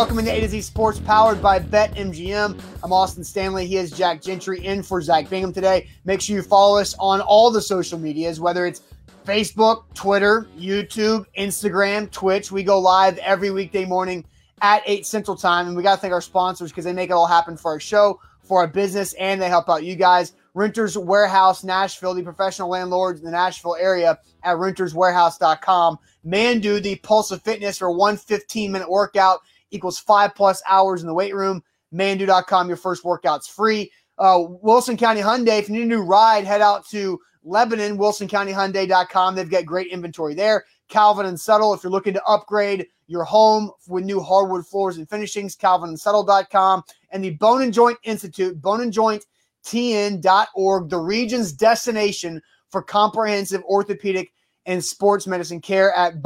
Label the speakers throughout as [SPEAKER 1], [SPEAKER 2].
[SPEAKER 1] Welcome to A to Z Sports powered by BetMGM. I'm Austin Stanley. He is Jack Gentry in for Zach Bingham today. Make sure you follow us on all the social medias, whether it's Facebook, Twitter, YouTube, Instagram, Twitch. We go live every weekday morning at 8 Central Time. And we got to thank our sponsors because they make it all happen for our show, for our business, and they help out you guys. Renters Warehouse Nashville, the professional landlords in the Nashville area at renterswarehouse.com. Mandu, the pulse of fitness for one 15 minute workout equals five plus hours in the weight room. Mandu.com, your first workout's free. Uh, Wilson County Hyundai, if you need a new ride, head out to Lebanon, WilsonCountyHyundai.com. They've got great inventory there. Calvin and Settle, if you're looking to upgrade your home with new hardwood floors and finishings, calvinandsettle.com. And the Bone and Joint Institute, Bone and Joint tn.org, the region's destination for comprehensive orthopedic and sports medicine care at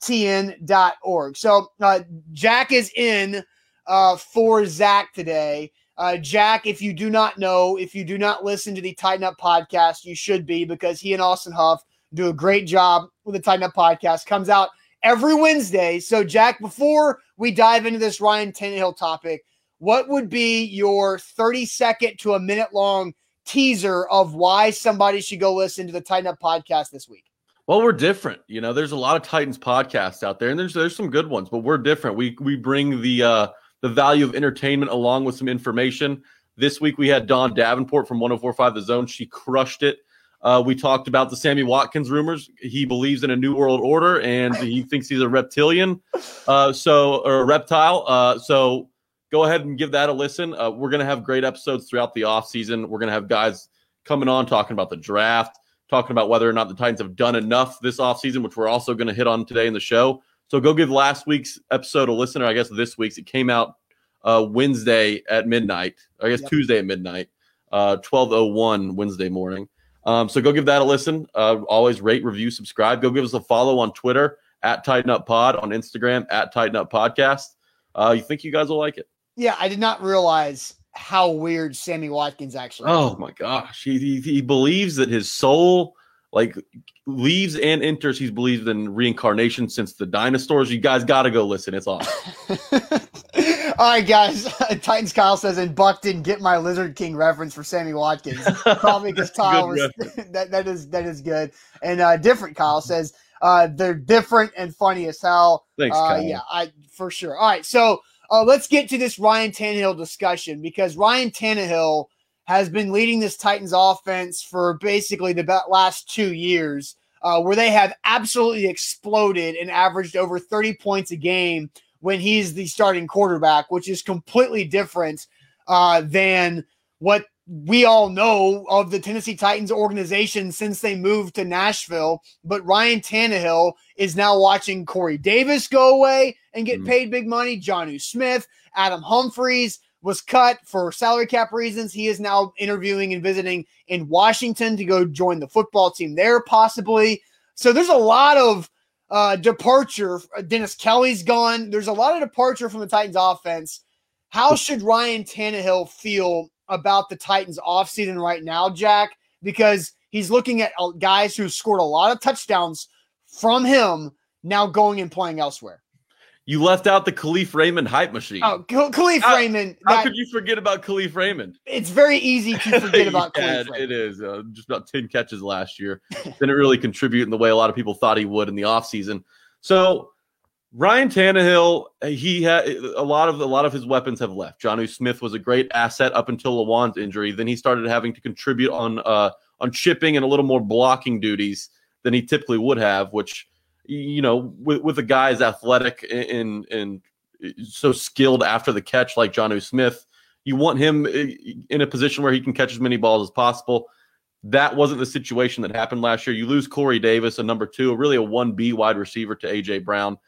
[SPEAKER 1] boneandjointtn.org. So uh, Jack is in uh, for Zach today. Uh, Jack, if you do not know, if you do not listen to the Tighten Up podcast, you should be because he and Austin Huff do a great job with the Tighten Up podcast. Comes out every Wednesday. So, Jack, before we dive into this Ryan Tannehill topic, what would be your 30 second to a minute long teaser of why somebody should go listen to the Tighten Up podcast this week?
[SPEAKER 2] Well, we're different. You know, there's a lot of Titans podcasts out there, and there's there's some good ones, but we're different. We we bring the uh the value of entertainment along with some information. This week we had Dawn Davenport from 1045 The Zone. She crushed it. Uh, we talked about the Sammy Watkins rumors. He believes in a new world order and he thinks he's a reptilian, uh, so or a reptile. Uh, so go ahead and give that a listen. Uh, we're to have great episodes throughout the off season. We're to have guys coming on talking about the draft, talking about whether or not the Titans have done enough this off season, which we're also going to hit on today in the show. So go give last week's episode a listen, or I guess this week's. It came out uh, Wednesday at midnight. I guess yep. Tuesday at midnight, uh, twelve oh one Wednesday morning. Um, so go give that a listen. Uh, always rate, review, subscribe. Go give us a follow on Twitter at Tighten Up Pod, on Instagram at Tighten Up Podcast. Uh, you think you guys will like it?
[SPEAKER 1] Yeah, I did not realize how weird Sammy Watkins actually.
[SPEAKER 2] Oh is. my gosh, he, he, he believes that his soul like leaves and enters. He's believed in reincarnation since the dinosaurs. You guys got to go listen. It's awesome.
[SPEAKER 1] All right, guys. Titans Kyle says, and Buck didn't get my Lizard King reference for Sammy Watkins. Probably because Kyle was that, that is that is good. And uh, different Kyle says uh, they're different and funny as hell.
[SPEAKER 2] Thanks,
[SPEAKER 1] uh,
[SPEAKER 2] Kyle.
[SPEAKER 1] Yeah, I for sure. All right, so uh, let's get to this Ryan Tannehill discussion because Ryan Tannehill has been leading this Titans offense for basically the last two years, uh, where they have absolutely exploded and averaged over 30 points a game when he's the starting quarterback, which is completely different uh, than what we all know of the Tennessee Titans organization since they moved to Nashville. But Ryan Tannehill is now watching Corey Davis go away and get mm-hmm. paid big money. Jonnu Smith, Adam Humphries was cut for salary cap reasons. He is now interviewing and visiting in Washington to go join the football team there, possibly. So there's a lot of uh, departure. Dennis Kelly's gone. There's a lot of departure from the Titans offense. How should Ryan Tannehill feel about the Titans offseason right now, Jack, because he's looking at uh, guys who scored a lot of touchdowns from him now going and playing elsewhere.
[SPEAKER 2] You left out the Kalif Raymond hype machine.
[SPEAKER 1] Oh, Kalif
[SPEAKER 2] how,
[SPEAKER 1] Raymond.
[SPEAKER 2] How could you forget about Kalif Raymond?
[SPEAKER 1] It's very easy to forget about
[SPEAKER 2] yeah,
[SPEAKER 1] Kalif Raymond.
[SPEAKER 2] It is. Uh, just about 10 catches last year. Didn't really contribute in the way a lot of people thought he would in the offseason. So Ryan Tannehill, uh, he had a lot of a lot of his weapons have left. Jonnu Smith was a great asset up until Lewan's injury. Then he started having to contribute on uh, on chipping and a little more blocking duties than he typically would have. Which, you know, with, with a guy as athletic and and uh, so skilled after the catch like Jonnu Smith, you want him uh, in a position where he can catch as many balls as possible. That wasn't the situation that happened last year. You lose Corey Davis, a number two, really a one B wide receiver to AJ Brown.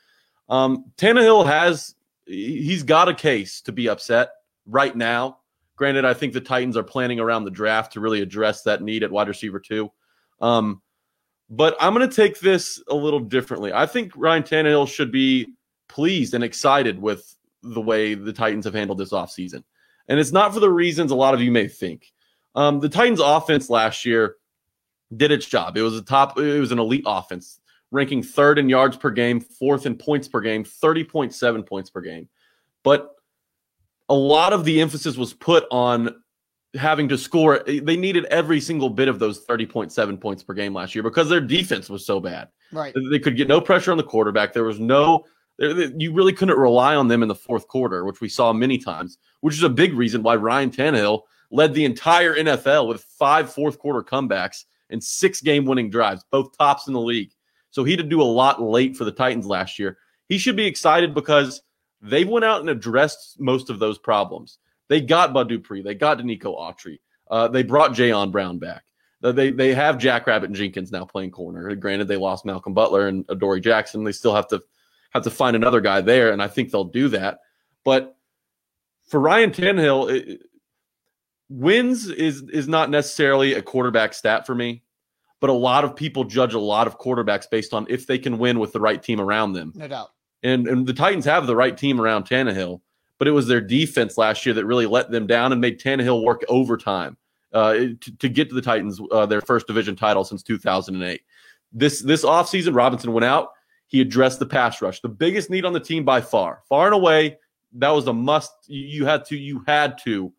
[SPEAKER 2] Um, Tannehill has he's got a case to be upset right now. Granted, I think the Titans are planning around the draft to really address that need at wide receiver too. Um, but I'm going to take this a little differently. I think Ryan Tannehill should be pleased and excited with the way the Titans have handled this offseason. And it's not for the reasons a lot of you may think. Um, the Titans offense last year did its job. It was a top, it was an elite offense ranking third in yards per game, fourth in points per game, 30.7 points per game. But a lot of the emphasis was put on having to score. They needed every single bit of those 30.7 points per game last year because their defense was so bad.
[SPEAKER 1] Right.
[SPEAKER 2] They could get no pressure on the quarterback. There was no, you really couldn't rely on them in the fourth quarter, which we saw many times, which is a big reason why Ryan Tannehill led the entire NFL with five fourth quarter comebacks and six game winning drives, both tops in the league. So he did do a lot late for the Titans last year. He should be excited because they went out and addressed most of those problems. They got Bud Dupree, they got Denico Autry, uh, they brought Jayon Brown back. They they have Jackrabbit and Jenkins now playing corner. Granted, they lost Malcolm Butler and Adoree Jackson. They still have to have to find another guy there, and I think they'll do that. But for Ryan Tannehill, it, wins is is not necessarily a quarterback stat for me, but a lot of people judge a lot of quarterbacks based on if they can win with the right team around them.
[SPEAKER 1] No doubt.
[SPEAKER 2] And and the Titans have the right team around Tannehill, but it was their defense last year that really let them down and made Tannehill work overtime uh, to, to get to the Titans uh, their first division title since 2008. This this offseason, Robinson went out. He addressed the pass rush, the biggest need on the team by far, far and away. That was a must. You had to you had to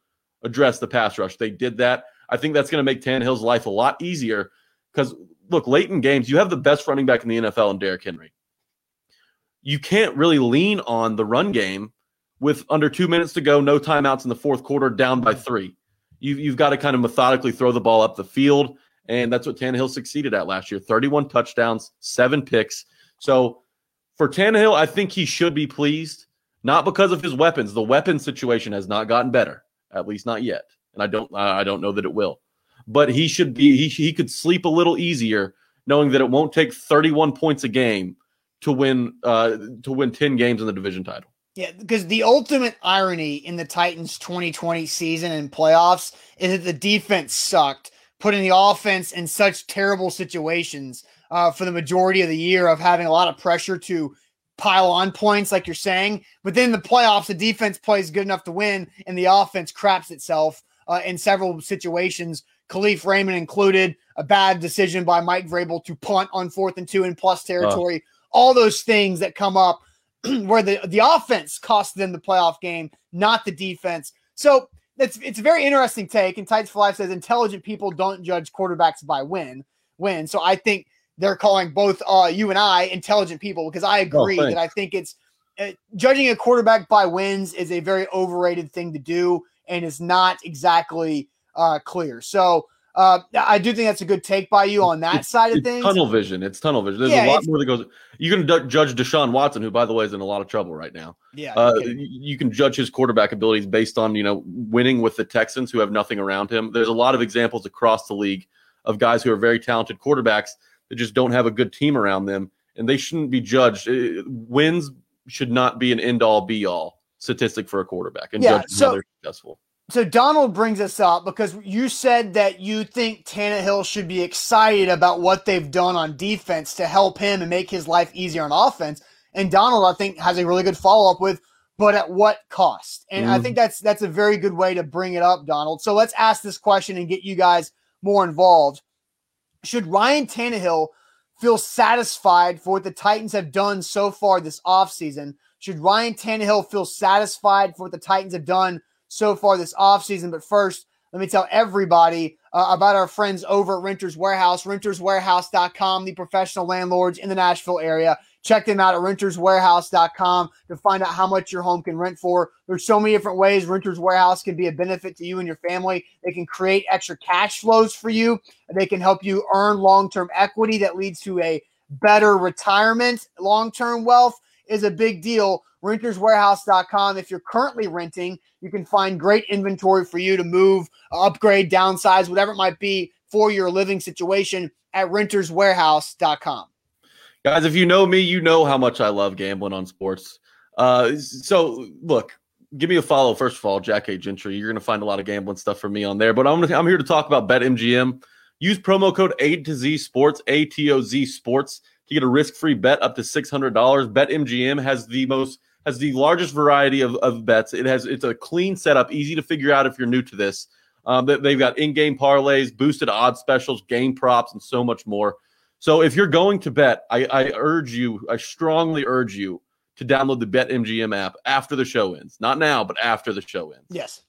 [SPEAKER 2] address the pass rush. They did that. I think that's going to make Tannehill's life a lot easier because look, late in games, you have the best running back in the NFL in Derrick Henry. You can't really lean on the run game with under two minutes to go, no timeouts in the fourth quarter, down by three. You've, you've got to kind of methodically throw the ball up the field. And that's what Tannehill succeeded at last year 31 touchdowns, seven picks. So for Tannehill, I think he should be pleased, not because of his weapons. The weapon situation has not gotten better at least not yet. And I don't I don't know that it will. But he should be he he could sleep a little easier knowing that it won't take 31 points a game to win uh to win 10 games in the division title.
[SPEAKER 1] Yeah, because the ultimate irony in the Titans 2020 season and playoffs is that the defense sucked, putting the offense in such terrible situations uh, for the majority of the year of having a lot of pressure to pile on points, like you're saying. But then the playoffs, the defense plays good enough to win, and the offense craps itself uh, in several situations. Kalif Raymond included a bad decision by Mike Vrabel to punt on fourth and two in plus territory. All those things that come up where the, the offense cost them the playoff game, not the defense. So it's it's a very interesting take. And Tights for Life says intelligent people don't judge quarterbacks by win. Win. So I think they're calling both uh, you and I intelligent people because I oh, agree oh, that I think it's uh, judging a quarterback by wins is a very overrated thing to do and is not exactly uh, clear. So uh, I do think that's a good take by you on that
[SPEAKER 2] it's,
[SPEAKER 1] side of things.
[SPEAKER 2] Tunnel vision. It's tunnel vision. There's yeah, a lot more that goes. You can d- judge Deshaun Watson, who, by the way, is in a lot of trouble right now.
[SPEAKER 1] Yeah.
[SPEAKER 2] Uh, you can judge his quarterback abilities based on you know winning with the Texans, who have nothing around him. There's a lot of examples across the league of guys who are very talented quarterbacks that just don't have a good team around them, and they shouldn't be judged. Uh, wins should not be an end all be all statistic for a quarterback and yeah, judge so, they're successful.
[SPEAKER 1] So Donald brings us up because you said that you think Tannehill should be excited about what they've done on defense to help him and make his life easier on offense. And Donald, I think, has a really good follow up with, but at what cost? And mm. I mm-hmm. think that's that's a very good way to bring it up, Donald. So let's ask this question and get you guys more involved. Should Ryan Tannehill feel satisfied for what the Titans have done so far this offseason? Should Ryan Tannehill feel satisfied for what the Titans have done so far this offseason? But first, let me tell everybody uh, about our friends over at Renters Warehouse, renterswarehouse.com, the professional landlords in the Nashville area. Check them out at renterswarehouse.com to find out how much your home can rent for. There's so many different ways Renters Warehouse can be a benefit to you and your family. They can create extra cash flows for you. They can help you earn long-term equity that leads to a better retirement. Long-term wealth is a big deal. Renterswarehouse.com. If you're currently renting, you can find great inventory for you to move, upgrade, downsize, whatever it might be for your living situation at renterswarehouse.com.
[SPEAKER 2] Guys, if you know me, you know how much I love gambling on sports. Uh, so look, give me a follow first of all, Jack A Gentry. You're gonna find a lot of gambling stuff from me on there. But I'm gonna, I'm here to talk about BetMGM. Use promo code A to Z Sports A T O Z Sports to get a risk free bet up to six hundred dollars. BetMGM has the most has the largest variety of, of bets. It has it's a clean setup, easy to figure out if you're new to this. Um, they've got in-game parlays, boosted odds specials, game props, and so much more. So if you're going to bet, I, I urge you, I strongly urge you to download the BetMGM app after the show ends. Not now, but after the show ends.
[SPEAKER 1] Yes.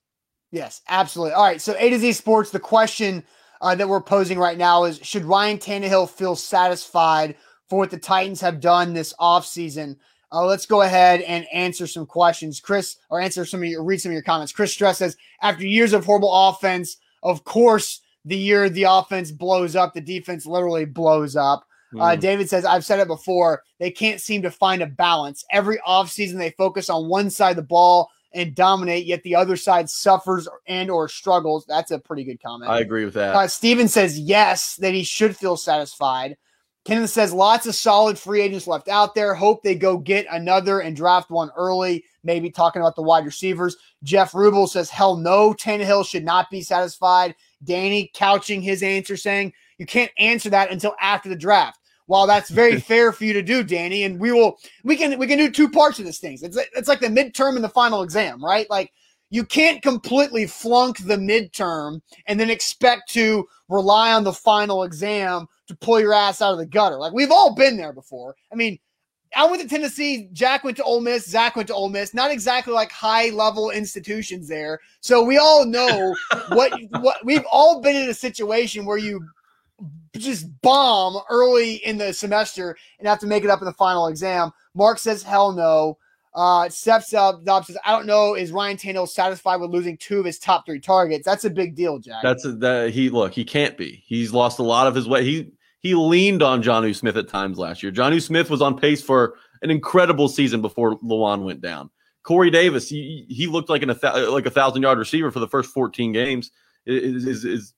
[SPEAKER 1] Yes, absolutely. All right. So A to Z Sports, the question uh, that we're posing right now is should Ryan Tannehill feel satisfied for what the Titans have done this offseason? Uh, let's go ahead and answer some questions. Chris, or answer some of your, read some of your comments. Chris Stress says, after years of horrible offense, of course, the year the offense blows up, the defense literally blows up. Mm. Uh. David says, I've said it before, they can't seem to find a balance. Every offseason, they focus on one side of the ball and dominate, yet the other side suffers and or struggles. That's a pretty good comment.
[SPEAKER 2] I agree with that.
[SPEAKER 1] Uh, Steven says, yes, that he should feel satisfied. Kenneth says, lots of solid free agents left out there. Hope they go get another and draft one early. Maybe talking about the wide receivers. Jeff Rubel says, hell no, Tannehill should not be satisfied. Danny couching his answer saying, you can't answer that until after the draft. While that's very fair for you to do, Danny, and we will we can we can do two parts of this thing. It's it's like the midterm and the final exam, right? Like you can't completely flunk the midterm and then expect to rely on the final exam to pull your ass out of the gutter. Like we've all been there before. I mean, I went to Tennessee. Jack went to Ole Miss. Zach went to Ole Miss. Not exactly like high level institutions there. So we all know what what we've all been in a situation where you just bomb early in the semester and have to make it up in the final exam. Mark says hell no. Uh, steps up. Dobbs says, I don't know. Is Ryan Tannehill satisfied with losing two of his top three targets? That's a big deal, Jack.
[SPEAKER 2] That's a, that he look. He can't be. He's lost a lot of his way. He he leaned on Jonnu Smith at times last year. Jonnu Smith was on pace for an incredible season before Lewan went down. Corey Davis, he, he looked like an like a thousand yard receiver for the first 14 games. His, his, his,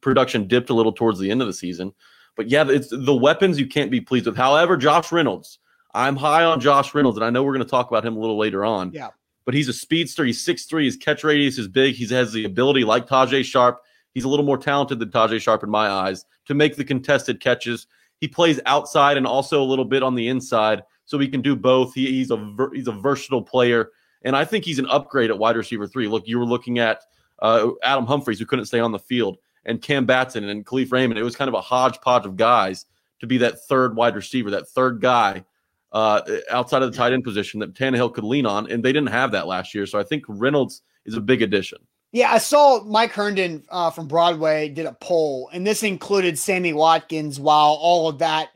[SPEAKER 2] production dipped a little towards the end of the season, but yeah, it's the weapons you can't be pleased with. However, Josh Reynolds, I'm high on Josh Reynolds, and I know we're going to talk about him a little later on.
[SPEAKER 1] Yeah,
[SPEAKER 2] but he's a speedster. He's 6'3", His catch radius is big. He has the ability, like Tajae Sharpe, He's a little more talented than Tajae Sharpe in my eyes to make the contested catches. He plays outside and also a little bit on the inside, so he can do both. He, he's a ver, he's a versatile player, and I think he's an upgrade at wide receiver three. Look, you were looking at uh, Adam Humphries, who couldn't stay on the field, and Cam Batson and Kalif Raymond. It was kind of a hodgepodge of guys to be that third wide receiver, that third guy uh, outside of the tight end position that Tannehill could lean on, and they didn't have that last year. So I think Reynolds is a big addition.
[SPEAKER 1] Yeah, I saw Mike Herndon uh, from Broadway did a poll, and this included Sammy Watkins while all of that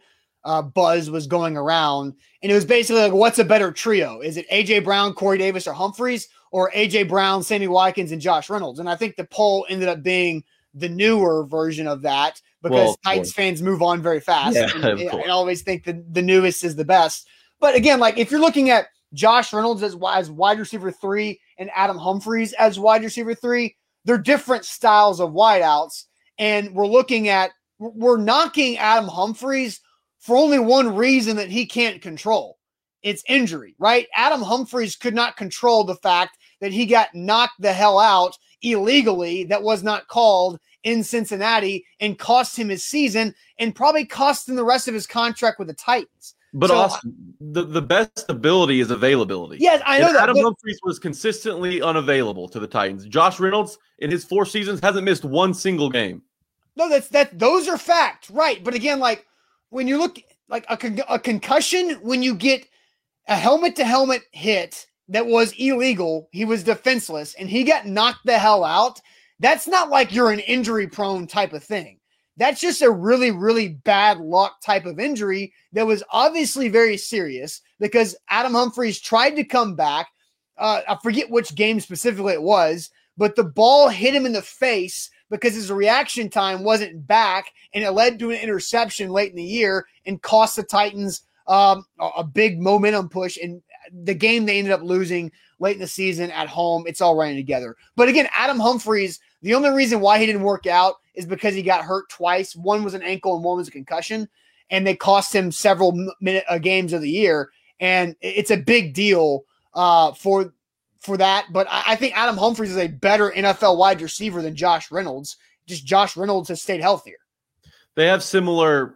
[SPEAKER 1] uh, buzz was going around. And it was basically like, what's a better trio? Is it AJ Brown, Corey Davis, or Humphries, or AJ Brown, Sammy Watkins, and Josh Reynolds? And I think the poll ended up being the newer version of that because well, Titans fans move on very fast. Yeah, and, and always think that the newest is the best. But again, like if you're looking at Josh Reynolds as, as wide receiver three and Adam Humphries as wide receiver three. They're different styles of wideouts. And we're looking at, we're knocking Adam Humphries for only one reason that he can't control it's injury, right? Adam Humphries could not control the fact that he got knocked the hell out illegally that was not called in Cincinnati and cost him his season and probably cost him the rest of his contract with the Titans.
[SPEAKER 2] But so, also, the, the best ability is availability.
[SPEAKER 1] Yes, I know and
[SPEAKER 2] that. Adam but, Humphries was consistently unavailable to the Titans. Josh Reynolds, in his four seasons, hasn't missed one single game.
[SPEAKER 1] No, that's that. Those are facts, right? But again, like when you look like a, con- a concussion, when you get a helmet to helmet hit that was illegal, he was defenseless, and he got knocked the hell out. That's not like you're an injury prone type of thing. That's just a really, really bad luck type of injury that was obviously very serious because Adam Humphries tried to come back. Uh, I forget which game specifically it was, but the ball hit him in the face because his reaction time wasn't back, and it led to an interception late in the year and cost the Titans um, a big momentum push. And the game they ended up losing late in the season at home, it's all running together. But again, Adam Humphries, the only reason why he didn't work out is because he got hurt twice. One was an ankle and one was a concussion, and they cost him several minute uh, games of the year. And it's a big deal uh, for for that. But I, I think Adam Humphries is a better NFL wide receiver than Josh Reynolds. Just Josh Reynolds has stayed healthier.
[SPEAKER 2] They have similar.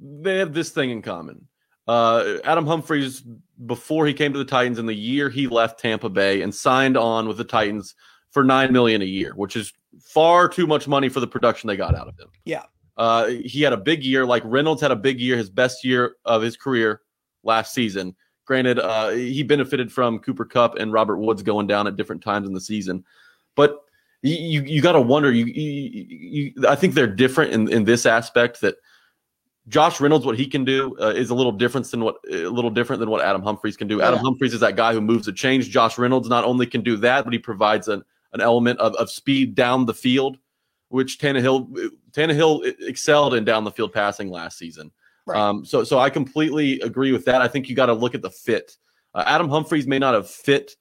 [SPEAKER 2] They have this thing in common. Uh, Adam Humphries, before he came to the Titans, in the year he left Tampa Bay and signed on with the Titans for nine million a year, which is far too much money for the production they got out of him.
[SPEAKER 1] Yeah.
[SPEAKER 2] Uh, he had a big year, like Reynolds had a big year, his best year of his career last season. Granted, uh, he benefited from Cooper Kupp and Robert Woods going down at different times in the season, but you you got to wonder. You, you, you, I think they're different in in this aspect that Josh Reynolds, what he can do uh, is a little different than what a little different than what Adam Humphries can do. Yeah. Adam Humphries is that guy who moves the change. Josh Reynolds not only can do that, but he provides an, an element of, of speed down the field, which Tannehill Tannehill excelled in down the field passing last season. Right. Um, so so I completely agree with that. I think you got to look at the fit. Uh, Adam Humphries may not have fit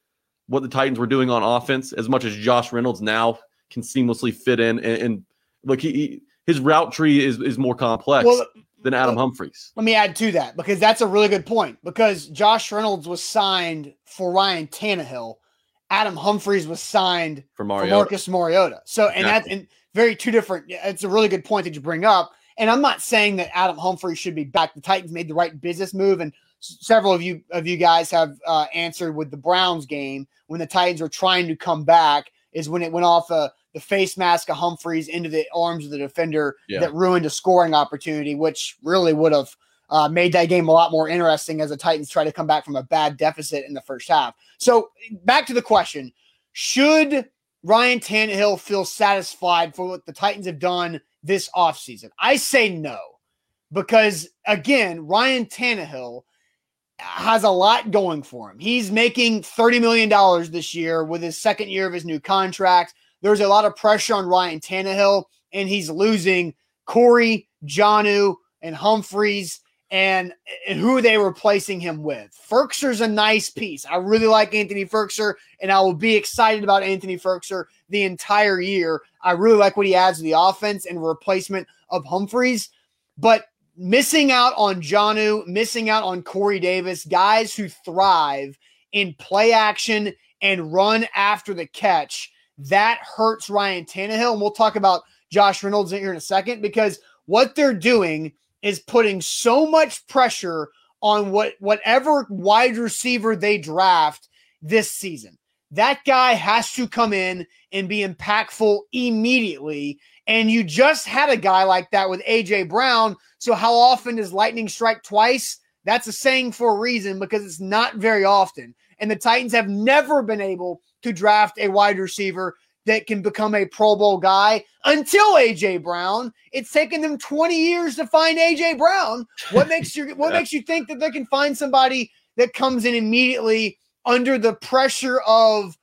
[SPEAKER 2] what the Titans were doing on offense as much as Josh Reynolds now can seamlessly fit in and, and look he, he, his route tree is is more complex. Well, than Adam Humphries.
[SPEAKER 1] Let me add to that because that's a really good point. Because Josh Reynolds was signed for Ryan Tannehill, Adam Humphries was signed for, for Marcus Mariota. So, and that's and very two different. It's a really good point that you bring up. And I'm not saying that Adam Humphries should be back. The Titans made the right business move, and several of you of you guys have uh, answered with the Browns game when the Titans were trying to come back. Is when it went off a the face mask of Humphries into the arms of the defender yeah. that ruined a scoring opportunity, which really would have uh, made that game a lot more interesting as the Titans try to come back from a bad deficit in the first half. So back to the question: Should Ryan Tannehill feel satisfied for what the Titans have done this offseason? I say no, because again, Ryan Tannehill has a lot going for him. He's making $30 million this year with his second year of his new contract. There's a lot of pressure on Ryan Tannehill, and he's losing Corey, Jonnu, and Humphries, and, who they replacing him with? Firkser's a nice piece. I really like Anthony Firkser, and I will be excited about Anthony Firkser the entire year. I really like what he adds to the offense and replacement of Humphries, but missing out on Jonnu, missing out on Corey Davis, guys who thrive in play action and run after the catch that hurts Ryan Tannehill. And we'll talk about Josh Reynolds here in a second because what they're doing is putting so much pressure on what whatever wide receiver they draft this season. That guy has to come in and be impactful immediately. And you just had a guy like that with AJ Brown. So how often does lightning strike twice? That's a saying for a reason because it's not very often. And the Titans have never been able to draft a wide receiver that can become a Pro Bowl guy until AJ Brown. It's taken them 20 years to find AJ Brown. What makes you what makes you think that they can find somebody that comes in immediately under the pressure of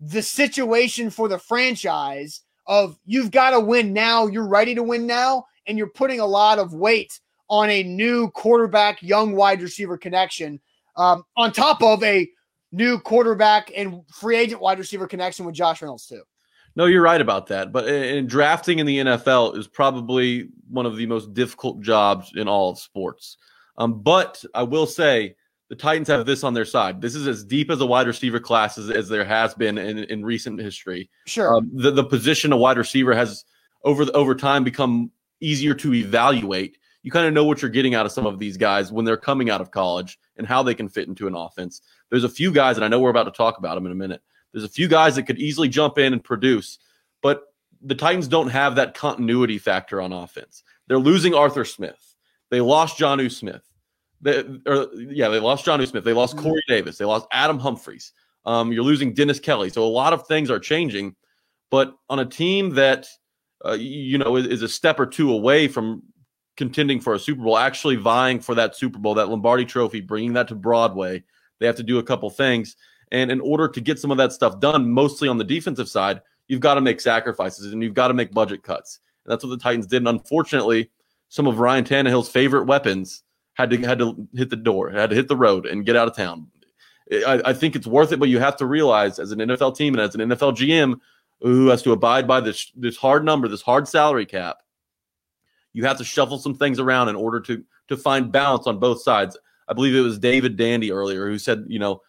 [SPEAKER 1] the situation for the franchise of you've got to win now, you're ready to win now, and you're putting a lot of weight on a new quarterback, young wide receiver connection, um, on top of a new quarterback and free agent wide receiver connection with Josh Reynolds too.
[SPEAKER 2] No, you're right about that. But in drafting in the NFL is probably one of the most difficult jobs in all of sports. Um, but I will say the Titans have this on their side. This is as deep as a wide receiver class as, as there has been in, in recent history.
[SPEAKER 1] Sure.
[SPEAKER 2] Um, the, the position of wide receiver has over the, over time become easier to evaluate you kind of know what you're getting out of some of these guys when they're coming out of college and how they can fit into an offense. There's a few guys, and I know we're about to talk about them in a minute. There's a few guys that could easily jump in and produce, but the Titans don't have that continuity factor on offense. They're losing Arthur Smith. They lost Jonnu Smith. They, or, yeah, they lost Jonnu Smith. They lost mm-hmm. Corey Davis. They lost Adam Humphries. Um, you're losing Dennis Kelly. So a lot of things are changing. But on a team that uh, you know is, is, a step or two away from contending for a Super Bowl, actually vying for that Super Bowl, that Lombardi trophy, bringing that to Broadway. They have to do a couple things. And in order to get some of that stuff done, mostly on the defensive side, you've got to make sacrifices and you've got to make budget cuts. And that's what the Titans did. And unfortunately, some of Ryan Tannehill's favorite weapons had to had to hit the door, had to hit the road and get out of town. I, I think it's worth it, but you have to realize as an NFL team and as an NFL GM who has to abide by this this hard number, this hard salary cap, you have to shuffle some things around in order to to find balance on both sides. I believe it was David Dandy earlier who said, you know,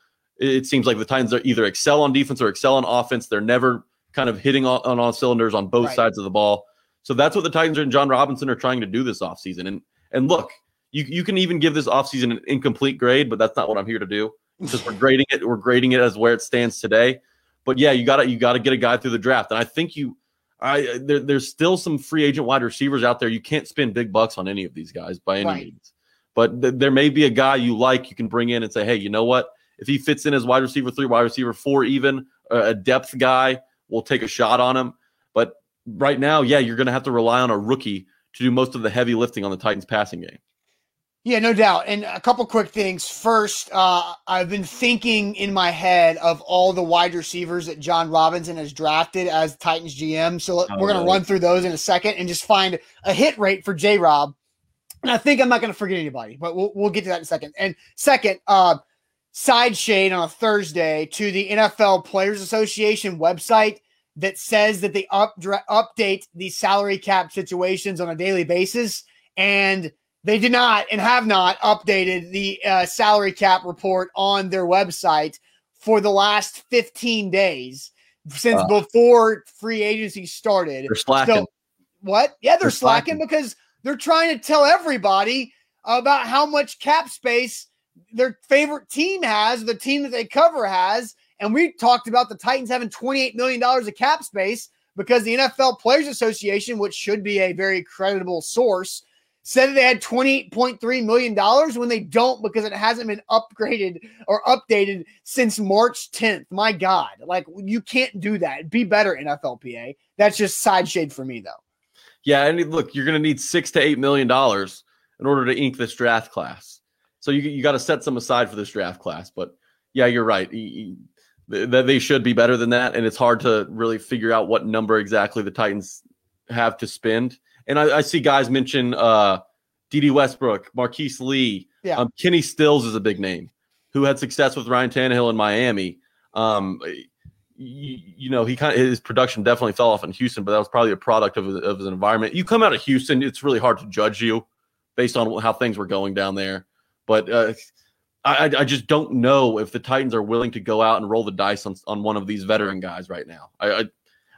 [SPEAKER 2] it, seems like the Titans are either excel on defense or excel on offense. They're never kind of hitting on, on all cylinders on both right. sides of the ball. So that's what the Titans and Jon Robinson are trying to do this offseason. And and look, you you can even give this offseason an incomplete grade, but that's not what I'm here to do. Because we're grading it, we're grading it as where it stands today. But yeah, you gotta you gotta get a guy through the draft. And I think you I there, there's still some free agent wide receivers out there. You can't spend big bucks on any of these guys by any
[SPEAKER 1] Right.
[SPEAKER 2] means. But th- there may be a guy you like you can bring in and say, hey, you know what? If he fits in as wide receiver three, wide receiver four, even uh, a depth guy, we'll take a shot on him. But right now, yeah, you're going to have to rely on a rookie to do most of the heavy lifting on the Titans passing game.
[SPEAKER 1] Yeah, no doubt. And a couple quick things. First, uh, I've been thinking in my head of all the wide receivers that Jon Robinson has drafted as Titans GM. So
[SPEAKER 2] Oh,
[SPEAKER 1] we're going to run through those in a second and just find a hit rate for J Rob. And I think I'm not going to forget anybody, but we'll, we'll get to that in a second. And second, uh, side shade on a Thursday to the NFL Players Association website that says that they up, update the salary cap situations on a daily basis. And they did not and have not updated the uh, salary cap report on their website for the last 15 days since
[SPEAKER 2] Wow.
[SPEAKER 1] before free agency started.
[SPEAKER 2] They're slacking.
[SPEAKER 1] So, what? Yeah, they're,
[SPEAKER 2] They're
[SPEAKER 1] slacking,
[SPEAKER 2] slacking.
[SPEAKER 1] because they're trying to tell everybody about how much cap space their favorite team has, the team that they cover has. And we talked about the Titans having $28 million of cap space because the NFL Players Association, which should be a very credible source, said they had $28.3 million when they don't because it hasn't been upgraded or updated since March 10th. My God, like you can't do that. Be better, NFLPA. That's just side shade for me, though.
[SPEAKER 2] Yeah, and look, you're going to need six to eight million dollars in order to ink this draft class. So you you got to set some aside for this draft class. But yeah, you're right. Y- y- th- They should be better than that, and it's hard to really figure out what number exactly the Titans have to spend. And I, I see guys mention uh, Dede Westbrook, Marquise Lee,
[SPEAKER 1] Yeah.
[SPEAKER 2] um, Kenny Stills is a big name who had success with Ryan Tannehill in Miami. Um, you, you know, he kind of his production definitely fell off in Houston, but that was probably a product of, of his environment. You come out of Houston, it's really hard to judge you based on how things were going down there. But uh, I, I- just don't know if the Titans are willing to go out and roll the dice on, on one of these veteran guys right now. I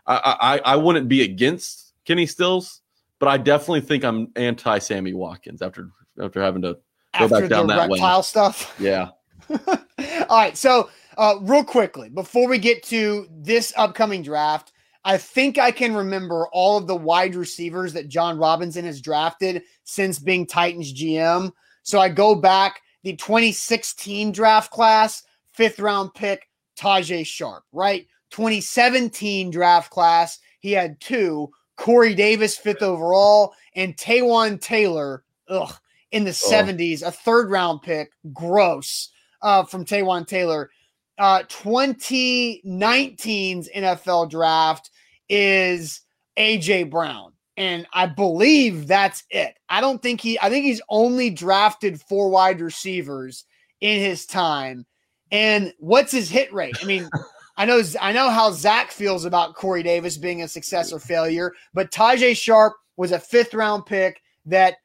[SPEAKER 2] I, I, I wouldn't be against Kenny Stills, but I definitely think I'm anti Sammy Watkins after after having to Go back down
[SPEAKER 1] the
[SPEAKER 2] that way.
[SPEAKER 1] reptile stuff.
[SPEAKER 2] yeah.
[SPEAKER 1] All right. So, uh, real quickly, before we get to this upcoming draft, I think I can remember all of the wide receivers that Jon Robinson has drafted since being Titans GM. So I go back the 2016 draft class, fifth round pick, Tajae Sharpe, right? 2017 draft class, he had two Corey Davis, fifth overall, and Taywan Taylor, ugh, in the 70s, a third round pick, gross, uh, from Taywan Taylor. Uh, 2019's NFL draft is AJ Brown. And I believe that's it. I don't think he, I think he's only drafted four wide receivers in his time. And what's his hit rate? I mean, I know, I know how Zach feels about Corey Davis being a success or failure, but Tajae Sharpe was a fifth round pick that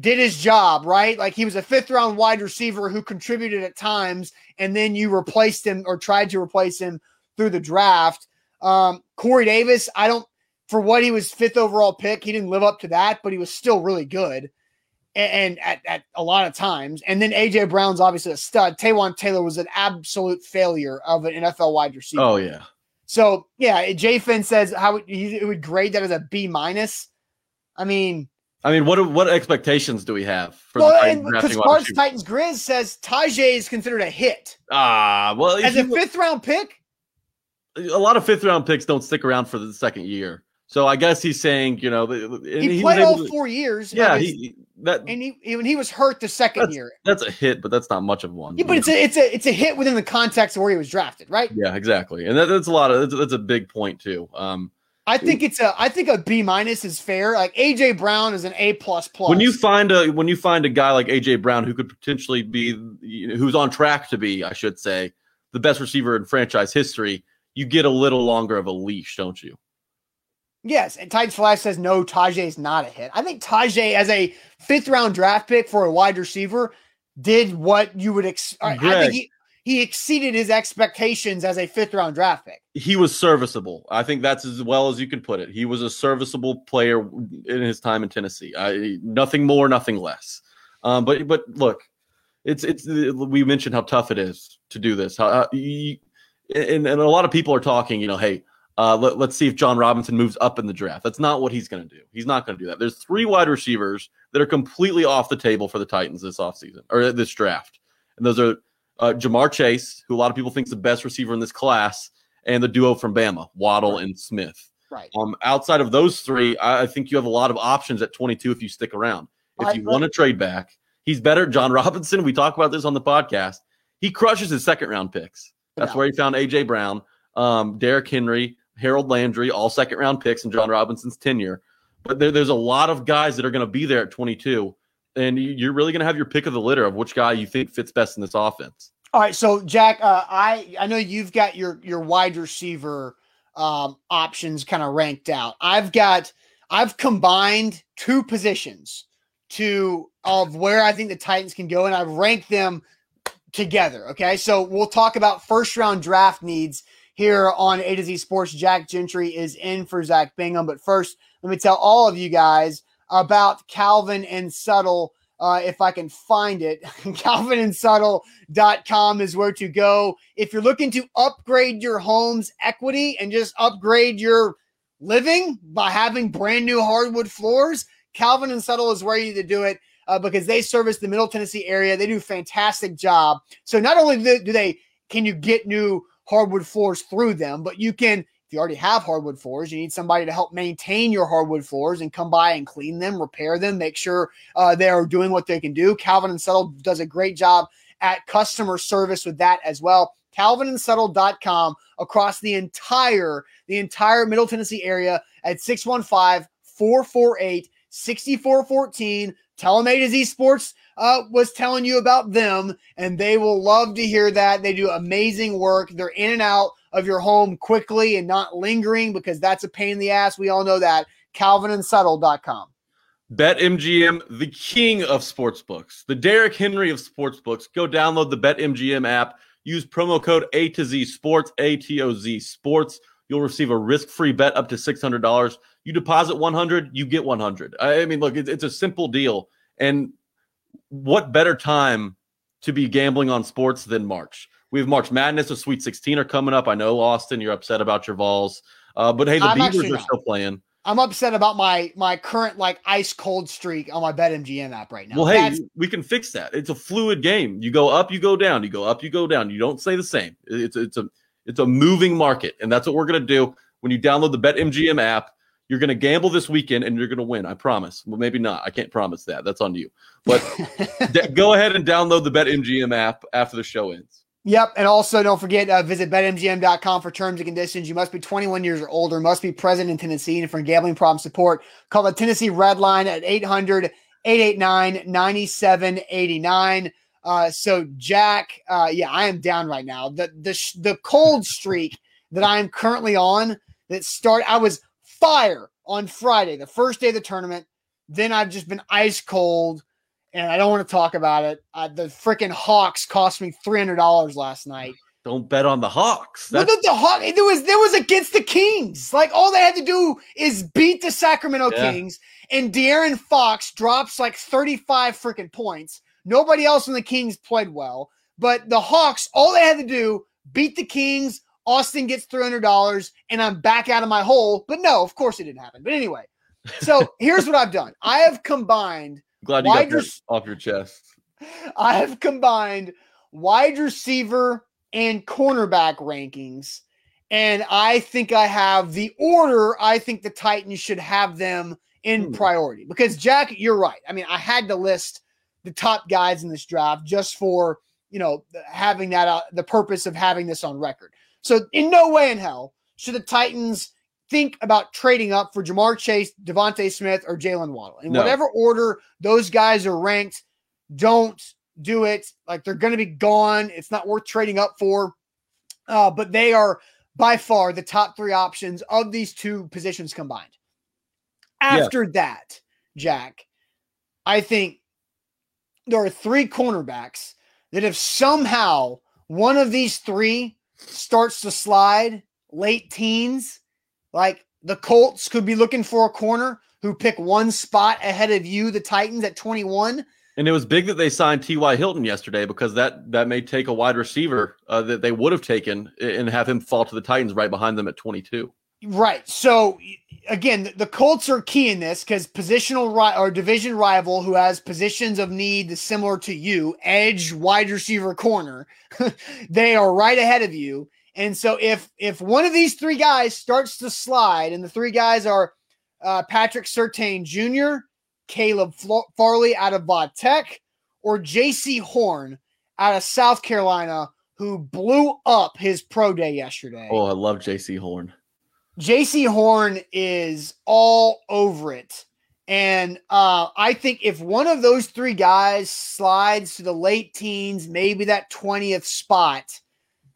[SPEAKER 1] did his job, right? Like he was a fifth round wide receiver who contributed at times, and then you replaced him or tried to replace him through the draft. Um, Corey Davis, I don't, for what he was fifth overall pick, he didn't live up to that, but he was still really good. And, and at, at a lot of times. And then AJ Brown's obviously a stud. Taywan Taylor was an absolute failure of an NFL wide receiver.
[SPEAKER 2] Oh yeah.
[SPEAKER 1] So yeah, Jay Finn says how it, he would grade that as a B minus. I mean,
[SPEAKER 2] I mean, what what expectations do we have for the Titans
[SPEAKER 1] because Titans Grizz says Tajae is considered a hit
[SPEAKER 2] Ah, well,
[SPEAKER 1] as a fifth round pick.
[SPEAKER 2] a lot of fifth round picks don't stick around for the second year. So I guess he's saying, you know,
[SPEAKER 1] He,
[SPEAKER 2] was
[SPEAKER 1] played all
[SPEAKER 2] to-
[SPEAKER 1] four years.
[SPEAKER 2] Yeah, he, that
[SPEAKER 1] and he even he was hurt the second year.
[SPEAKER 2] that's a hit, but that's not much of one.
[SPEAKER 1] Yeah, but it's a it's a it's a hit within the context of where he was drafted, right?
[SPEAKER 2] yeah, exactly, and that, that's a lot of that's, that's a big point too. Um,
[SPEAKER 1] I think it's a I think a B minus is fair. Like AJ Brown is an A plus plus.
[SPEAKER 2] when you find a when you find a guy like AJ Brown who could potentially be you know, who's on track to be, I should say, the best receiver in franchise history, you get a little longer of a leash, don't you?
[SPEAKER 1] Yes, and Titans Flash says no, Tajae is not a hit. I think Tajae, as a fifth round draft pick for a wide receiver, did what you would. Ex- I- I think he, he exceeded his expectations as a fifth round draft pick.
[SPEAKER 2] he was serviceable. I think that's as well as you can put it. He was a serviceable player in his time in Tennessee. I, nothing more, nothing less. Um, but but look, it's it's we mentioned how tough it is to do this. How, how you, and and a lot of people are talking. You know, hey, Uh, let, us see if Jon Robinson moves up in the draft. That's not what he's going to do. He's not going to do that. There's three wide receivers that are completely off the table for the Titans this offseason or this draft. And those are uh, Ja'Marr Chase, who a lot of people think is the best receiver in this class, and the duo from Bama, Waddle and Smith.
[SPEAKER 1] Right.
[SPEAKER 2] Um, outside of those three, I, I, think you have a lot of options at 22 if you stick around. If you want to trade back, he's better. Jon Robinson, we talk about this on the podcast. He crushes his second round picks. That's yeah. where he found AJ Brown, um, Derrick Henry, Harold Landry, all second round picks in Jon Robinson's tenure. But there, there's a lot of guys that are going to be there at 22, and you're really going to have your pick of the litter of which guy you think fits best in this offense.
[SPEAKER 1] All right, so Jack, uh, I I know you've got your your wide receiver um, options kind of ranked out. I've got I've combined two positions to of where I think the Titans can go, and I've ranked them together. Okay, so we'll talk about first round draft needs here on A to Z Sports. Jack Gentry is in for Zach Bingham. But first, let me tell all of you guys about Calvin and Subtle. Uh, if I can find it, calvinandsubtle.com is where to go. If you're looking to upgrade your home's equity and just upgrade your living by having brand new hardwood floors, Calvin and Subtle is where you to do it. Uh, because they service the Middle Tennessee area. They do a fantastic job. So not only do they can you get new hardwood floors through them, but you can, if you already have hardwood floors, you need somebody to help maintain your hardwood floors and come by and clean them, repair them, make sure uh, they are doing what they can do. Calvin and Settle does a great job at customer service with that as well. CalvinandSubtle.com across the entire the entire Middle Tennessee area at 615 448 6414. Tell them A to Z Sports uh, was telling you about them, and they will love to hear that. They do amazing work. They're in and out of your home quickly and not lingering because that's a pain in the ass. We all know that. CalvinandSubtle.com.
[SPEAKER 2] BetMGM, the king of sportsbooks, the Derrick Henry of sportsbooks. Go download the BetMGM app. Use promo code A to Z Sports, A T O Z Sports. You'll receive a risk-free bet up to six hundred dollars. You deposit one hundred, you get one hundred. I mean, look, it's, it's a simple deal, and what better time to be gambling on sports than March? We have March Madness, the Sweet 16 are coming up. I know, Austin, you're upset about your Vols, uh, but hey, the I'm Beavers are still playing.
[SPEAKER 1] I'm upset about my my current like ice cold streak on my BetMGM app right now.
[SPEAKER 2] Well, hey, That's- we can fix that. It's a fluid game. You go up, you go down. You go up, you go down. You don't stay the same. It's it's a it's a moving market, and that's what we're gonna do when you download the BetMGM app. You're going to gamble this weekend and you're going to win. I promise. Well, maybe not. I can't promise that. That's on you. But d- go ahead and download the BetMGM app after the show ends.
[SPEAKER 1] Yep. And also don't forget, uh, visit betmgm.com for terms and conditions. You must be 21 years or older, must be present in Tennessee. And for gambling problem support, call the Tennessee Red Line at 800 889 9789. Uh, so Jack, uh, yeah, I am down right now. The the the cold streak that I am currently on that start I was fire on Friday, the first day of the tournament. Then I've just been ice cold, and I don't want to talk about it. Uh, the freaking Hawks cost me three hundred dollars last night.
[SPEAKER 2] Don't bet on the Hawks.
[SPEAKER 1] That's- Look at the Hawks. There was there was against the Kings. Like all they had to do is beat the Sacramento yeah. Kings, and De'Aaron Fox drops like thirty five freaking points. Nobody else in the Kings played well, but the Hawks all they had to do beat the Kings, Austin gets $300 and I'm back out of my hole. But no, of course it didn't happen. But anyway, so here's what I've done I have combined.
[SPEAKER 2] Glad you got off your chest.
[SPEAKER 1] I have combined wide receiver and cornerback rankings. And I think I have the order I think the Titans should have them in hmm. priority. Because, Jack, you're right. I mean, I had to list the top guys in this draft just for, you know, having that, uh, the purpose of having this on record. So, in no way in hell should the Titans think about trading up for Ja'Marr Chase, DeVonta Smith, or Jaylen Waddle. In no. whatever order those guys are ranked, don't do it. Like they're going to be gone. It's not worth trading up for. Uh, but they are by far the top three options of these two positions combined. After yeah. that, Jack, I think there are three cornerbacks that if somehow one of these three starts to slide late teens, like the Colts could be looking for a corner who pick one spot ahead of you, the Titans at 21.
[SPEAKER 2] And it was big that they signed T.Y. Hilton yesterday because that that may take a wide receiver uh, that they would have taken and have him fall to the Titans right behind them at 22.
[SPEAKER 1] Right. So again, the Colts are key in this because positional ri- or division rival who has positions of need similar to you, edge, wide receiver, corner, they are right ahead of you. And so if if one of these three guys starts to slide, and the three guys are uh, Patrick Surtain Jr., Caleb Farley out of Va Tech, or Jaycee Horn out of South Carolina, who blew up his pro day yesterday.
[SPEAKER 2] Oh, I love Jaycee Horn.
[SPEAKER 1] Jaycee Horn is all over it. And uh, I think if one of those three guys slides to the late teens, maybe that 20th spot,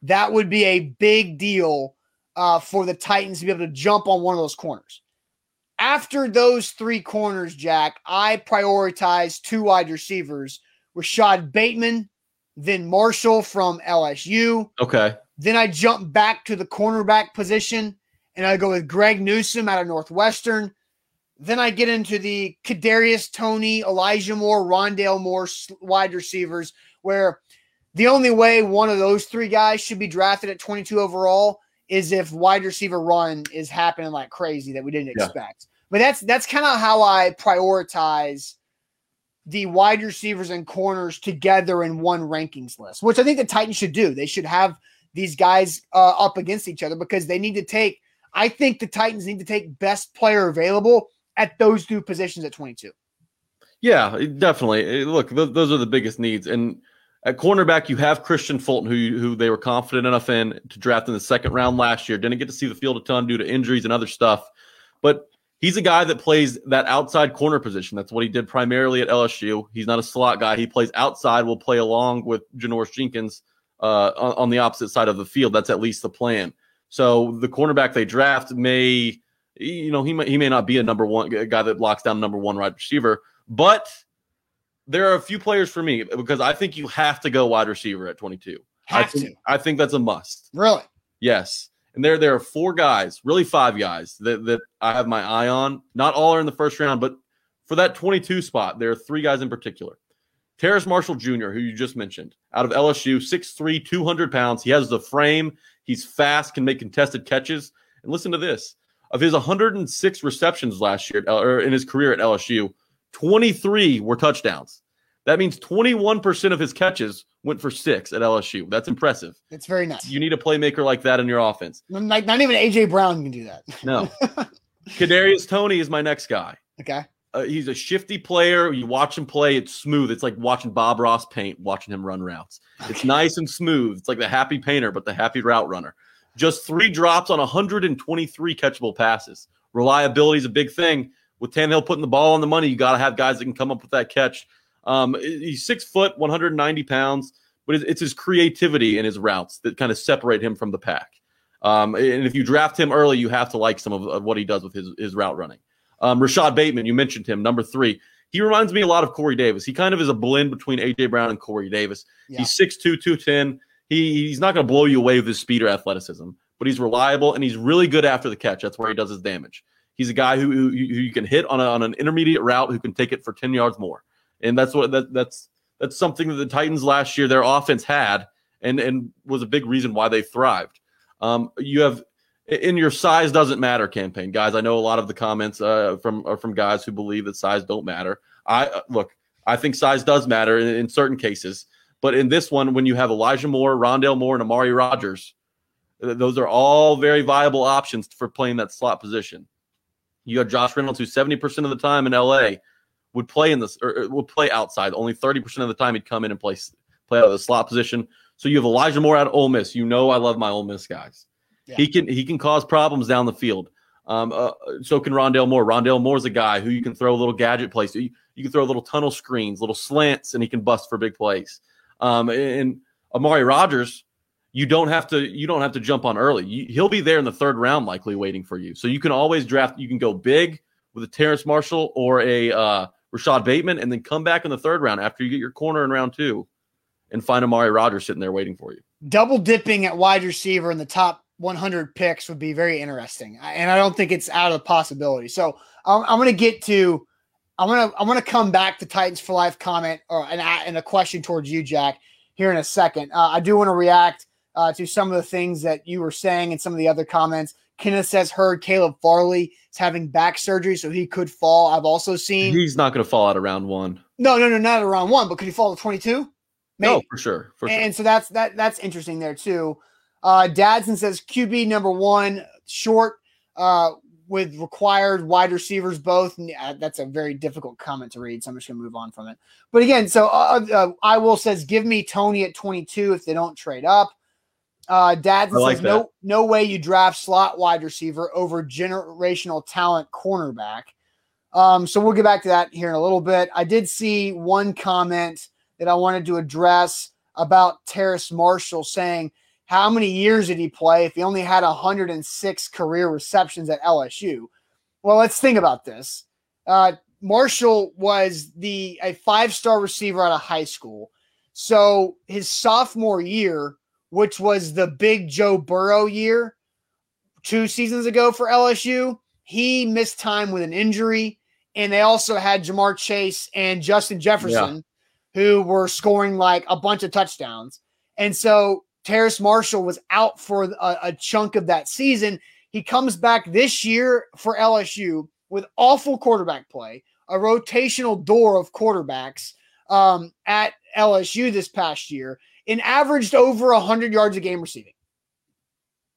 [SPEAKER 1] that would be a big deal uh, for the Titans to be able to jump on one of those corners. After those three corners, Jack, I prioritize two wide receivers Rashod Bateman, then Marshall from LSU.
[SPEAKER 2] Okay.
[SPEAKER 1] Then I jump back to the cornerback position and I go with Greg Newsome out of Northwestern. Then I get into the Kadarius Toney, Elijah Moore, Rondale Moore wide receivers, where the only way one of those three guys should be drafted at 22 overall is if wide receiver run is happening like crazy that we didn't yeah. expect. But that's that's kind of how I prioritize the wide receivers and corners together in one rankings list, which I think the Titans should do. They should have these guys uh, up against each other because they need to take I think the Titans need to take best player available at those two positions at 22.
[SPEAKER 2] Yeah, definitely. Look, th- those are the biggest needs. And at cornerback, you have Kristian Fulton, who who they were confident enough in to draft in the second round last year. Didn't get to see the field a ton due to injuries and other stuff, but he's a guy that plays that outside corner position. That's what he did primarily at LSU. He's not a slot guy. He plays outside. Will play along with Janoris Jenkins uh, on, on the opposite side of the field. That's at least the plan. So the cornerback they draft may, you know, he may, he may not be a number one a guy that locks down number one wide receiver, but there are a few players for me because I think you have to go wide receiver at 22.
[SPEAKER 1] Have
[SPEAKER 2] I think,
[SPEAKER 1] to.
[SPEAKER 2] I think that's a must.
[SPEAKER 1] Really?
[SPEAKER 2] Yes. And there, there are four guys, really five guys that, that I have my eye on. Not all are in the first round, but for that 22 spot, there are three guys in particular. Terrace Marshall Jr., who you just mentioned, out of LSU, 6'3, 200 pounds. He has the frame. He's fast, can make contested catches. And listen to this of his 106 receptions last year, or in his career at LSU, 23 were touchdowns. That means 21% of his catches went for six at LSU. That's impressive.
[SPEAKER 1] It's very nice.
[SPEAKER 2] You need a playmaker like that in your offense.
[SPEAKER 1] Not, not even AJ Brown can do that.
[SPEAKER 2] No. Kadarius Toney is my next guy.
[SPEAKER 1] Okay.
[SPEAKER 2] Uh, he's a shifty player. You watch him play; it's smooth. It's like watching Bob Ross paint, watching him run routes. Okay. It's nice and smooth. It's like the happy painter, but the happy route runner. Just three drops on 123 catchable passes. Reliability is a big thing. With Tannehill putting the ball on the money, you got to have guys that can come up with that catch. Um, he's six foot, 190 pounds, but it's his creativity and his routes that kind of separate him from the pack. Um, and if you draft him early, you have to like some of, of what he does with his, his route running. Um, Rashod Bateman, you mentioned him, number three. He reminds me a lot of Corey Davis. He kind of is a blend between AJ Brown and Corey Davis. Yeah. He's 6'2, 210. He, he's not going to blow you away with his speed or athleticism, but he's reliable and he's really good after the catch. That's where he does his damage. He's a guy who, who, who you can hit on, a, on an intermediate route who can take it for 10 yards more. And that's what that, that's that's something that the Titans last year their offense had and and was a big reason why they thrived. Um, you have in your size doesn't matter campaign, guys. I know a lot of the comments uh, from from guys who believe that size don't matter. I uh, look, I think size does matter in, in, certain cases, but in this one, when you have Elijah Moore, Rondale Moore, and Amari Rogers, those are all very viable options for playing that slot position. You have Josh Reynolds, who seventy percent of the time in LA would play in this or would play outside. Only thirty percent of the time he'd come in and play play out of the slot position. So you have Elijah Moore of Ole Miss. You know I love my Ole Miss guys. He can he can cause problems down the field. Um, uh, so can Rondale Moore. Rondale Moore's a guy who you can throw a little gadget plays. You, you can throw a little tunnel screens, little slants, and he can bust for big plays. Um, and Amari Rogers, you don't have to you don't have to jump on early. You, he'll be there in the third round, likely waiting for you. So you can always draft. You can go big with a Terrence Marshall or a uh, Rashod Bateman, and then come back in the third round after you get your corner in round two, and find Amari Rogers sitting there waiting for you.
[SPEAKER 1] Double dipping at wide receiver in the top 100 picks would be very interesting, and I don't think it's out of the possibility. So I'm, I'm going to get to, I'm going to I'm going to come back to Titans for Life comment or an and a question towards you, Jack, here in a second. Uh, I do want to react uh, to some of the things that you were saying and some of the other comments. Kenneth says heard Caleb Farley is having back surgery, so he could fall. I've also seen
[SPEAKER 2] he's not going to fall out of round one.
[SPEAKER 1] No, no, no, not around one, but could he fall to 22?
[SPEAKER 2] No, for sure. For
[SPEAKER 1] and, sure. so that's that that's interesting there too. Uh Dadson says QB number one, short, uh, with required wide receivers both. Uh, that's a very difficult comment to read, so I'm just gonna move on from it. But again, so uh, uh, I will says give me Toney at 22 if they don't trade up. Uh, Dadson like says that. no no way you draft slot wide receiver over generational talent cornerback. Um, so we'll get back to that here in a little bit. I did see one comment that I wanted to address about Terrace Marshall saying how many years did he play if he only had 106 career receptions at LSU? Well, let's think about this. Uh, Marshall was the a five star receiver out of high school. So his sophomore year, which was the big Joe Burrow year, two seasons ago for LSU, he missed time with an injury. And they also had Ja'Marr Chase and Justin Jefferson, yeah. who were scoring like a bunch of touchdowns. And so Terrace Marshall was out for a, a chunk of that season. He comes back this year for LSU with awful quarterback play, a rotational door of quarterbacks um, at LSU this past year, and averaged over 100 yards a game receiving.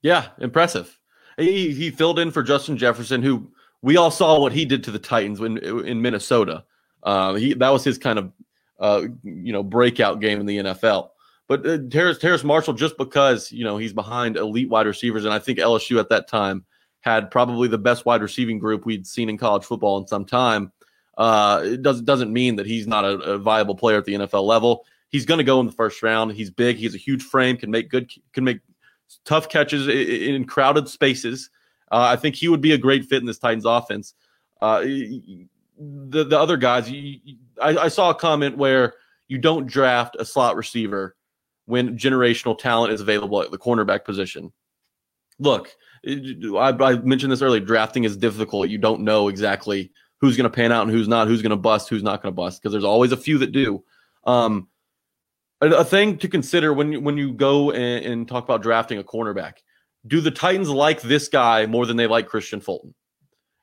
[SPEAKER 2] Yeah, impressive. He, he filled in for Justin Jefferson, who we all saw what he did to the Titans when in Minnesota. Uh, he that was his kind of uh, you know breakout game in the NFL. But uh, Terrace, Terrace Marshall, just because you know he's behind elite wide receivers, and I think LSU at that time had probably the best wide receiving group we'd seen in college football in some time. Uh, it does, doesn't mean that he's not a, a viable player at the NFL level. He's going to go in the first round. He's big. He's a huge frame. Can make good. Can make tough catches in, in crowded spaces. Uh, I think he would be a great fit in this Titans offense. Uh, the the other guys, you, I, I saw a comment where you don't draft a slot receiver when generational talent is available at the cornerback position. Look, I, I mentioned this earlier. Drafting is difficult. You don't know exactly who's going to pan out and who's not, who's going to bust, who's not going to bust, because there's always a few that do. Um, a, a, thing to consider when you, when you go and, and, talk about drafting a cornerback: Do the Titans like this guy more than they like Kristian Fulton?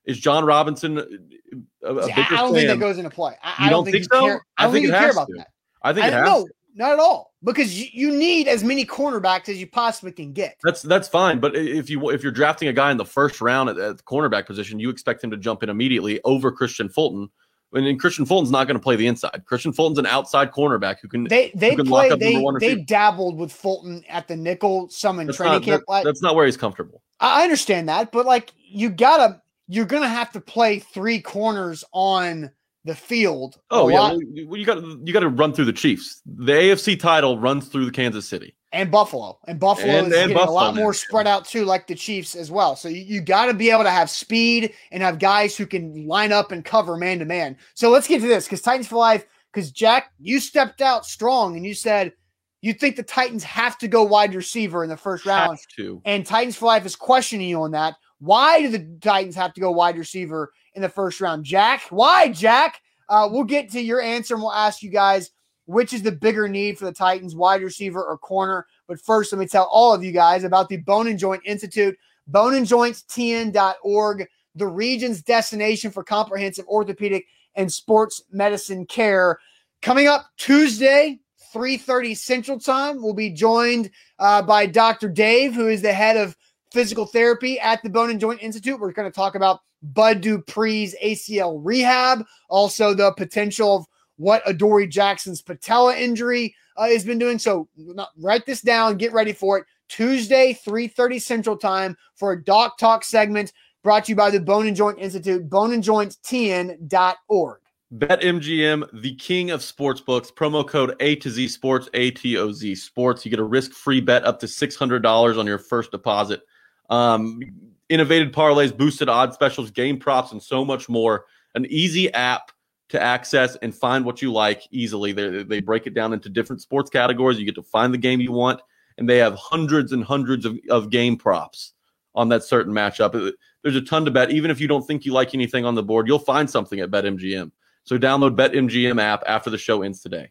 [SPEAKER 2] Is Jon Robinson a,
[SPEAKER 1] a I don't fan? think that goes into play. I, I don't, think, think so. Care. I, don't think, think you care about to. that.
[SPEAKER 2] I think I it has. Know.
[SPEAKER 1] Not at all, because you, need as many cornerbacks as you possibly can get.
[SPEAKER 2] That's that's fine, but if you if you're drafting a guy in the first round at, at the cornerback position, you expect him to jump in immediately over Kristian Fulton. And Kristian Fulton's not going to play the inside. Kristian Fulton's an outside cornerback who can
[SPEAKER 1] they they can play they they dabbled with Fulton at the nickel some in that's training
[SPEAKER 2] not,
[SPEAKER 1] camp.
[SPEAKER 2] That, that's not where he's comfortable.
[SPEAKER 1] I understand that, but like you gotta you're gonna have to play three corners on the field.
[SPEAKER 2] Oh yeah, well, you got you got to run through the Chiefs. The AFC title runs through the Kansas City
[SPEAKER 1] and Buffalo, and Buffalo and, is and getting Buffalo, a lot more spread out too, like the Chiefs as well. So you, you got to be able to have speed and have guys who can line up and cover man to man. So let's get to this because Titans for life. Because Jack, you stepped out strong and you said you think the Titans have to go wide receiver in the first round.
[SPEAKER 2] To.
[SPEAKER 1] And Titans for life is questioning you on that. Why do the Titans have to go wide receiver in the first round. Jack, why, Jack? Uh, we'll get to your answer and we'll ask you guys which is the bigger need for the Titans, wide receiver or corner. But first, let me tell all of you guys about the Bone and Joint Institute, boneandjointtn.org, the region's destination for comprehensive orthopedic and sports medicine care. Coming up Tuesday, 3:30 Central Time, we'll be joined uh, by Dr. Dave, who is the head of physical therapy at the Bone and Joint Institute. We're going to talk about Bud Dupree's ACL rehab, also the potential of what Adoree Jackson's patella injury uh, has been doing. So not, write this down, get ready for it. Tuesday, 3:30 Central Time for a Doc Talk segment brought to you by the Bone and Joint Institute, boneandjointtn.org.
[SPEAKER 2] BetMGM, the king of sports books. Promo code A to Z Sports, A T O Z Sports. You get a risk free bet up to $600 on your first deposit. Um, innovated parlays, boosted odds specials, game props, and so much more. An easy app to access and find what you like easily. They, they break it down into different sports categories. You get to find the game you want, and they have hundreds and hundreds of, of game props on that certain matchup. There's a ton to bet. Even if you don't think you like anything on the board, you'll find something at BetMGM. So download BetMGM app after the show ends today.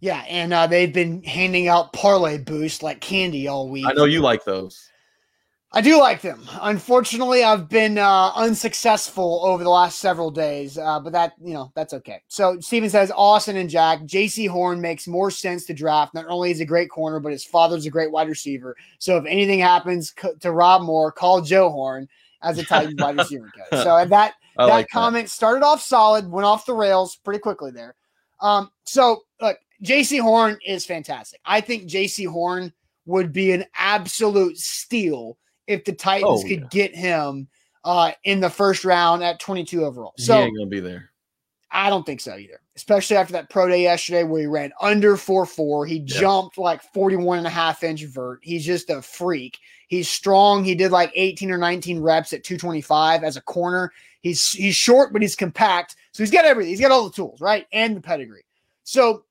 [SPEAKER 1] Yeah, and uh, they've been handing out parlay boosts like candy all week.
[SPEAKER 2] I know you like those.
[SPEAKER 1] I do like them. Unfortunately, I've been uh, unsuccessful over the last several days, uh, but that you know that's okay. So Steven says Austin and Jack, Jaycee Horn makes more sense to draft. Not only is a great corner, but his father's a great wide receiver. So if anything happens to Rob Moore, call Joe Horn as a Titans wide receiver coach. So that that like comment that. started off solid, went off the rails pretty quickly there. Um, so look, Jaycee Horn is fantastic. I think Jaycee Horn would be an absolute steal if the Titans oh, could yeah. get him uh, in the first round at 22 overall. So
[SPEAKER 2] he ain't gonna be there.
[SPEAKER 1] I don't think so either, especially after that pro day yesterday where he ran under 4 4. He yeah. jumped like 41 and a half inch vert. He's just a freak. He's strong. He did like 18 or 19 reps at 225 as a corner. He's he's short, but he's compact. So he's got everything. He's got all the tools, right? And the pedigree. So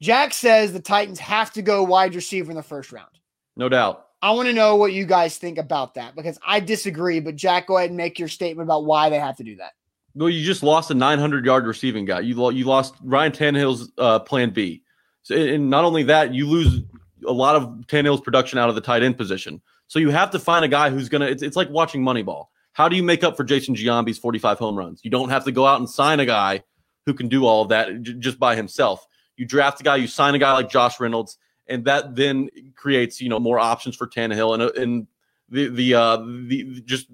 [SPEAKER 1] Jack says the Titans have to go wide receiver in the first round.
[SPEAKER 2] No doubt.
[SPEAKER 1] I want to know what you guys think about that because I disagree. But Jack, go ahead and make your statement about why they have to do that.
[SPEAKER 2] Well, you just lost a 900 yard receiving guy. You you lost Ryan Tannehill's uh, plan B. So, and not only that, you lose a lot of Tannehill's production out of the tight end position. So you have to find a guy who's gonna. It's, it's like watching Moneyball. How do you make up for Jason Giambi's 45 home runs? You don't have to go out and sign a guy who can do all of that j- just by himself. You draft a guy, you sign a guy like Josh Reynolds, and that then creates you know more options for Tannehill and and the the uh the just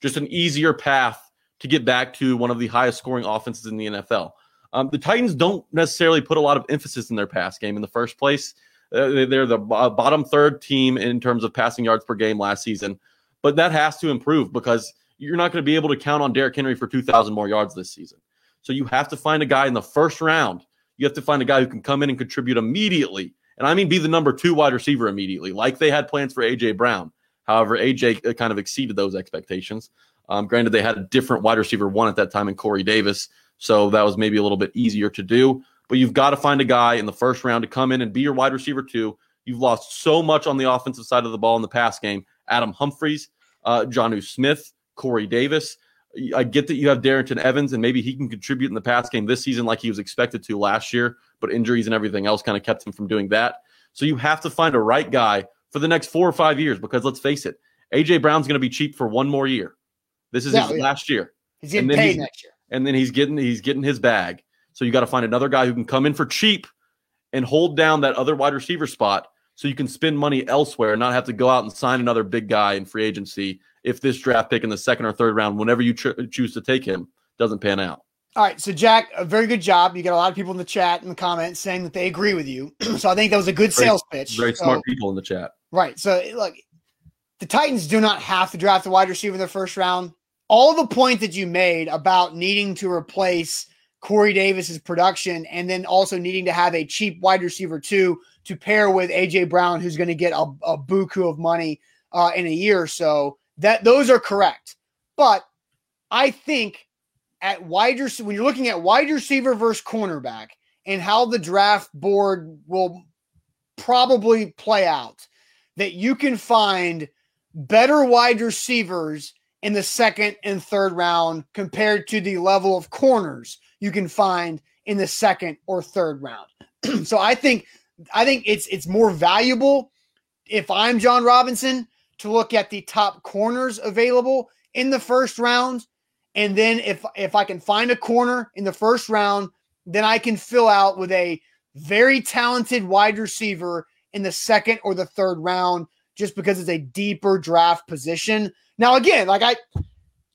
[SPEAKER 2] just an easier path to get back to one of the highest scoring offenses in the NFL. Um, the Titans don't necessarily put a lot of emphasis in their pass game in the first place. Uh, they're the bottom third team in terms of passing yards per game last season, but that has to improve because you're not going to be able to count on Derrick Henry for 2,000 more yards this season. So you have to find a guy in the first round. You have to find a guy who can come in and contribute immediately and I mean be the number two wide receiver immediately, like they had plans for AJ Brown. However, AJ uh, kind of exceeded those expectations. Um, granted, they had a different wide receiver one at that time in Corey Davis, so that was maybe a little bit easier to do. But you've got to find a guy in the first round to come in and be your wide receiver two. You've lost so much on the offensive side of the ball in the pass game. Adam Humphries, uh, Jonnu Smith, Corey Davis. I get that you have Darrynton Evans, and maybe he can contribute in the pass game this season like he was expected to last year but injuries and everything else kind of kept him from doing that. So you have to find a right guy for the next four or five years because let's face it, AJ Brown's going to be cheap for one more year. This is his yeah. last year.
[SPEAKER 1] He's getting paid next year,
[SPEAKER 2] and then he's getting he's getting his bag. So you got to find another guy who can come in for cheap and hold down that other wide receiver spot so you can spend money elsewhere and not have to go out and sign another big guy in free agency if this draft pick in the second or third round, whenever you choose to take him, doesn't pan out.
[SPEAKER 1] All right, so Jack, a very good job. You got a lot of people in the chat and the comments saying that they agree with you. so I think that was a good
[SPEAKER 2] very,
[SPEAKER 1] sales pitch.
[SPEAKER 2] Very
[SPEAKER 1] so,
[SPEAKER 2] smart people in the chat.
[SPEAKER 1] Right. So look, the Titans do not have to draft a wide receiver in the first round. All the point that you made about needing to replace Corey Davis's production and then also needing to have a cheap wide receiver too to pair with AJ Brown, who's going to get a, a buku of money uh, in a year or so. That those are correct, but I think at wide receiver, when you're looking at wide receiver versus cornerback and how the draft board will probably play out, that you can find better wide receivers in the second and third round compared to the level of corners you can find in the second or third round. so I think I think it's it's more valuable if I'm Jon Robinson to look at the top corners available in the first round and then if if I can find a corner in the first round, then I can fill out with a very talented wide receiver in the second or the third round just because it's a deeper draft position. Now again, like I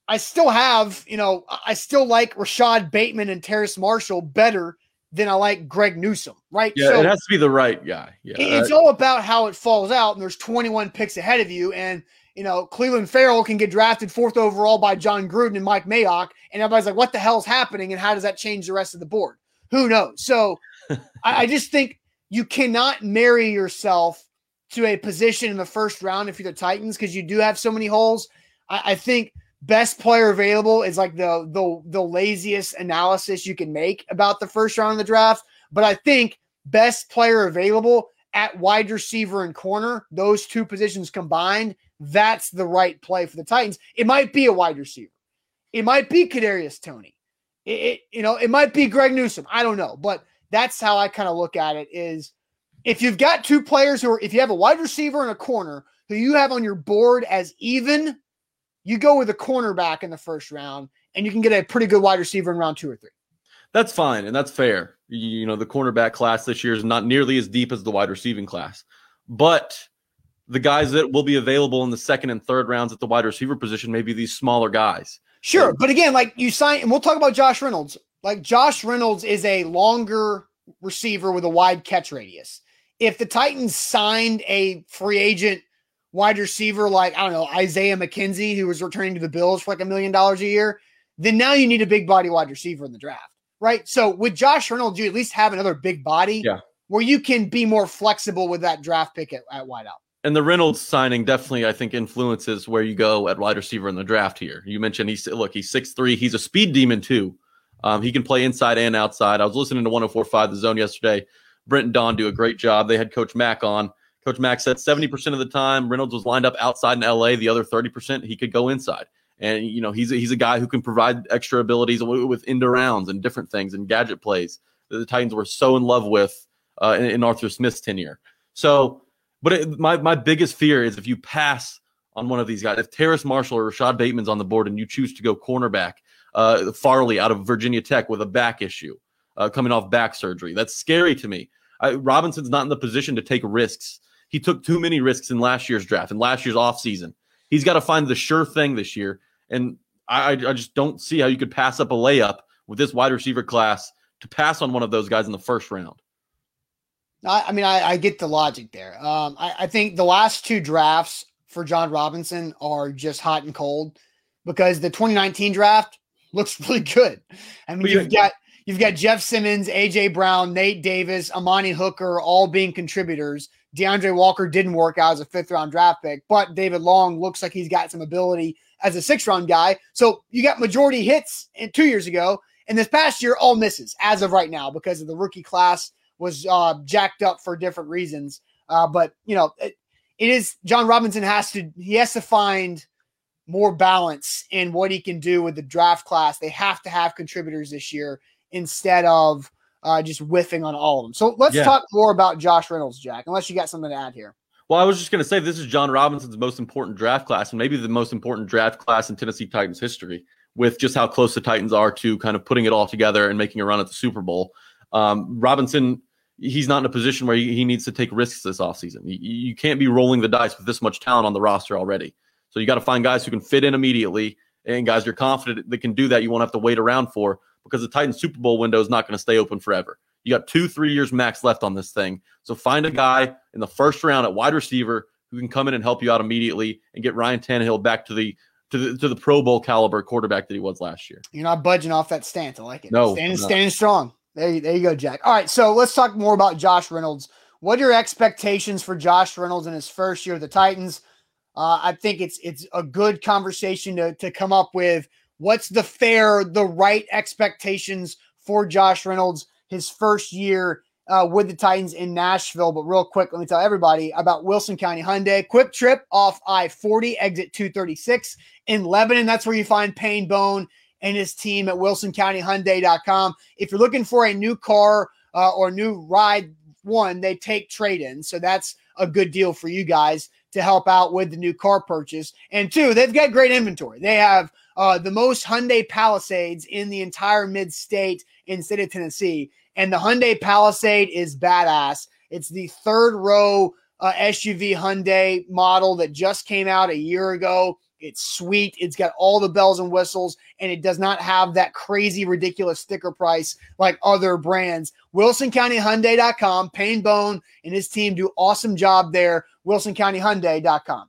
[SPEAKER 1] I still have, you know, I still like Rashod Bateman and Terrace Marshall better than I like Greg Newsome, right?
[SPEAKER 2] Yeah, so it has to be the right guy. Yeah.
[SPEAKER 1] It's all about how it falls out, and there's 21 picks ahead of you. And you know, Clelin Ferrell can get drafted fourth overall by Jon Gruden and Mike Mayock, and everybody's like, what the hell's happening? And how does that change the rest of the board? Who knows? So I, I just think you cannot marry yourself to a position in the first round if you're the Titans because you do have so many holes. I, I, think best player available is like the the the laziest analysis you can make about the first round of the draft. But I think best player available at wide receiver and corner, those two positions combined, that's the right play for the Titans. It might be a wide receiver. It might be Kadarius Toney. It, it, you know, it might be Greg Newsome. I don't know, but that's how I kind of look at it. Is if you've got two players who are, if you have a wide receiver and a corner who you have on your board as even, you go with a cornerback in the first round and you can get a pretty good wide receiver in round two or three.
[SPEAKER 2] That's fine and that's fair. You know, the cornerback class this year is not nearly as deep as the wide receiving class, but the guys that will be available in the second and third rounds at the wide receiver position may be these smaller guys.
[SPEAKER 1] Sure. But again, like you sign, and we'll talk about Josh Reynolds. Like Josh Reynolds is a longer receiver with a wide catch radius. If the Titans signed a free agent wide receiver like, I don't know, Isaiah McKenzie, who was returning to the Bills for like a million dollars a year, then now you need a big body wide receiver in the draft, right? So with Josh Reynolds, you at least have another big body
[SPEAKER 2] yeah.
[SPEAKER 1] where you can be more flexible with that draft pick at, at wideout.
[SPEAKER 2] And the Reynolds signing definitely, I think, influences where you go at wide receiver in the draft here. You mentioned he's look, he's six three, he's a speed demon too. Um, he can play inside and outside. I was listening to 1045 the zone yesterday. Brent and Don do a great job. They had Coach Mack on. Coach Mack said 70% of the time Reynolds was lined up outside in LA. The other 30% he could go inside. And you know he's a, he's a guy who can provide extra abilities with end rounds and different things and gadget plays that the Titans were so in love with uh, in, in Arthur Smith's tenure. So but it, my my biggest fear is if you pass on one of these guys, if Terrace Marshall or Rashod Bateman's on the board and you choose to go cornerback, uh, Farley out of Virginia Tech with a back issue, uh, coming off back surgery, that's scary to me. I, Robinson's not in the position to take risks. He took too many risks in last year's draft and last year's offseason. He's got to find the sure thing this year. And I, I just don't see how you could pass up a layup with this wide receiver class to pass on one of those guys in the first round.
[SPEAKER 1] I, I mean, I, I, get the logic there. Um, I, I, think the last two drafts for Jon Robinson are just hot and cold because the 2019 draft looks really good. I mean, you've got you've got Jeff Simmons, AJ Brown, Nate Davis, Amani Hooker, all being contributors. DeAndre Walker didn't work out as a fifth round draft pick, but David Long looks like he's got some ability as a six round guy. So you got majority hits in two years ago, and this past year all misses as of right now because of the rookie class was uh, jacked up for different reasons. Uh, but you know, it, it is Jon Robinson has to he has to find more balance in what he can do with the draft class. They have to have contributors this year instead of uh, just whiffing on all of them. So let's yeah. talk more about Josh Reynolds, Jack. Unless you got something to add here.
[SPEAKER 2] Well, I was just going to say this is Jon Robinson's most important draft class, and maybe the most important draft class in Tennessee Titans history. With just how close the Titans are to kind of putting it all together and making a run at the Super Bowl, um, Robinson he's not in a position where he, needs to take risks this offseason. You, you can't be rolling the dice with this much talent on the roster already. So you got to find guys who can fit in immediately and guys you're confident that can do that. You won't have to wait around for because the Titans Super Bowl window is not going to stay open forever. You got two, three years max left on this thing. So find a guy in the first round at wide receiver who can come in and help you out immediately and get Ryan Tannehill back to the to the to the Pro Bowl caliber quarterback that he was last year.
[SPEAKER 1] You're not budging off that stance. I like it.
[SPEAKER 2] No,
[SPEAKER 1] standing, standing strong. There you, there you go, Jack. All right, so let's talk more about Josh Reynolds. What are your expectations for Josh Reynolds in his first year of the Titans? Uh, I think it's it's a good conversation to to come up with. What's the fair, the right expectations for Josh Reynolds his first year uh, with the Titans in Nashville? But real quick, let me tell everybody about Wilson County Hyundai. Quick trip off I 40, exit 236 in Lebanon. That's where you find Payne Bone and his team at wilsoncountyhyundai.com. If you're looking for a new car uh, or new ride, one, they take trade in. So that's a good deal for you guys to help out with the new car purchase. And two, they've got great inventory. They have uh, the most Hyundai Palisades in the entire mid state in state of Tennessee. And the Hyundai Palisade is badass. It's the third row uh, SUV Hyundai model that just came out a year ago. It's sweet. It's got all the bells and whistles, and it does not have that crazy, ridiculous sticker price like other brands. WilsonCountyHyundai.com. Payne Bone and his team do awesome job there. WilsonCountyHyundai.com.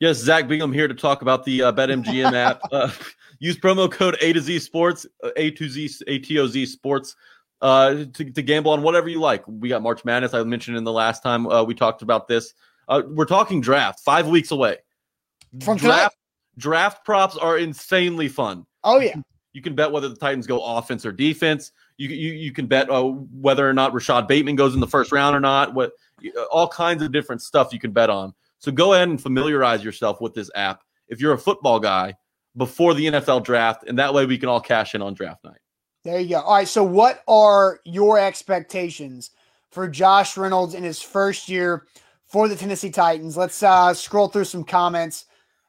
[SPEAKER 2] Yes, Zach Bingham here to talk about the uh, BetMGM app. Uh, use promo code A to Z Sports, uh, A to Z A T O Z Sports uh, to, to gamble on whatever you like. We got March Madness. I mentioned in the last time uh, we talked about this. Uh, we're talking draft five weeks away.
[SPEAKER 1] From
[SPEAKER 2] draft draft props are insanely fun.
[SPEAKER 1] Oh yeah.
[SPEAKER 2] You can bet whether the Titans go offense or defense. You you, you can bet uh, whether or not Rashod Bateman goes in the first round or not. What all kinds of different stuff you can bet on. So go ahead and familiarize yourself with this app if you're a football guy before the NFL draft, and that way we can all cash in on draft night.
[SPEAKER 1] There you go. All right. So what are your expectations for Josh Reynolds in his first year? for the Tennessee Titans. Let's uh, scroll through some comments.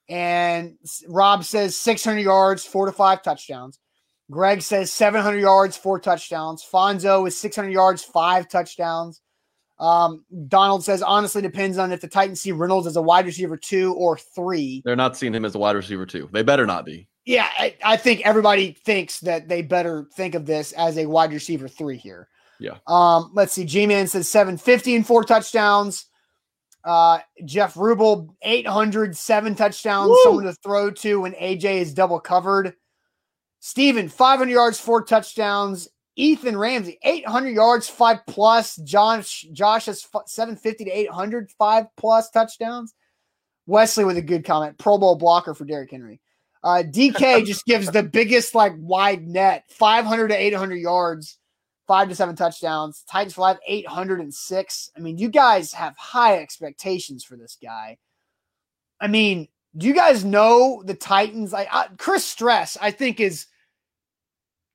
[SPEAKER 1] And Rob says 600 yards, four to five touchdowns. Greg says 700 yards, four touchdowns. Fonzo is 600 yards, five touchdowns. Um, Donald says honestly depends on if the Titans see Reynolds as a wide receiver two or three.
[SPEAKER 2] They're not seeing him as a wide receiver two. They better not be.
[SPEAKER 1] Yeah, I, I think everybody thinks that they better think of this as a wide receiver three here.
[SPEAKER 2] Yeah.
[SPEAKER 1] Um, let's see. G Man says 750 and four touchdowns. Uh, Jeff Rubel, 807 touchdowns, Woo! someone to throw to when AJ is double covered. Steven, 500 yards, four touchdowns. Ethan Ramsey, 800 yards, five plus. Josh, Josh has 750 to 800, five plus touchdowns. Wesley with a good comment. Pro Bowl blocker for Derrick Henry. Uh, DK just gives the biggest, like, wide net 500 to 800 yards, five to seven touchdowns. Titans for life, 806. I mean, you guys have high expectations for this guy. I mean, do you guys know the Titans? Like, I, Chris Stress, I think, is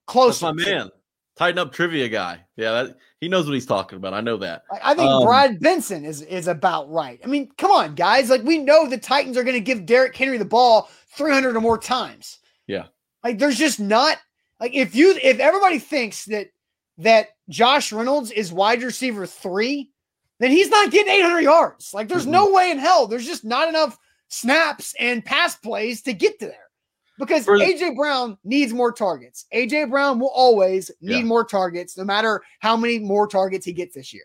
[SPEAKER 1] close.
[SPEAKER 2] That's my man. Tighten up trivia guy. Yeah, that, he knows what he's talking about. I know that.
[SPEAKER 1] I think um, Brad Benson is is about right. I mean, come on, guys. Like we know the Titans are going to give Derrick Henry the ball 300 or more times.
[SPEAKER 2] Yeah.
[SPEAKER 1] Like there's just not like if you if everybody thinks that that Josh Reynolds is wide receiver 3, then he's not getting 800 yards. Like there's mm-hmm. no way in hell. There's just not enough snaps and pass plays to get to there because For, AJ Brown needs more targets. AJ Brown will always need yeah. more targets, no matter how many more targets he gets this year.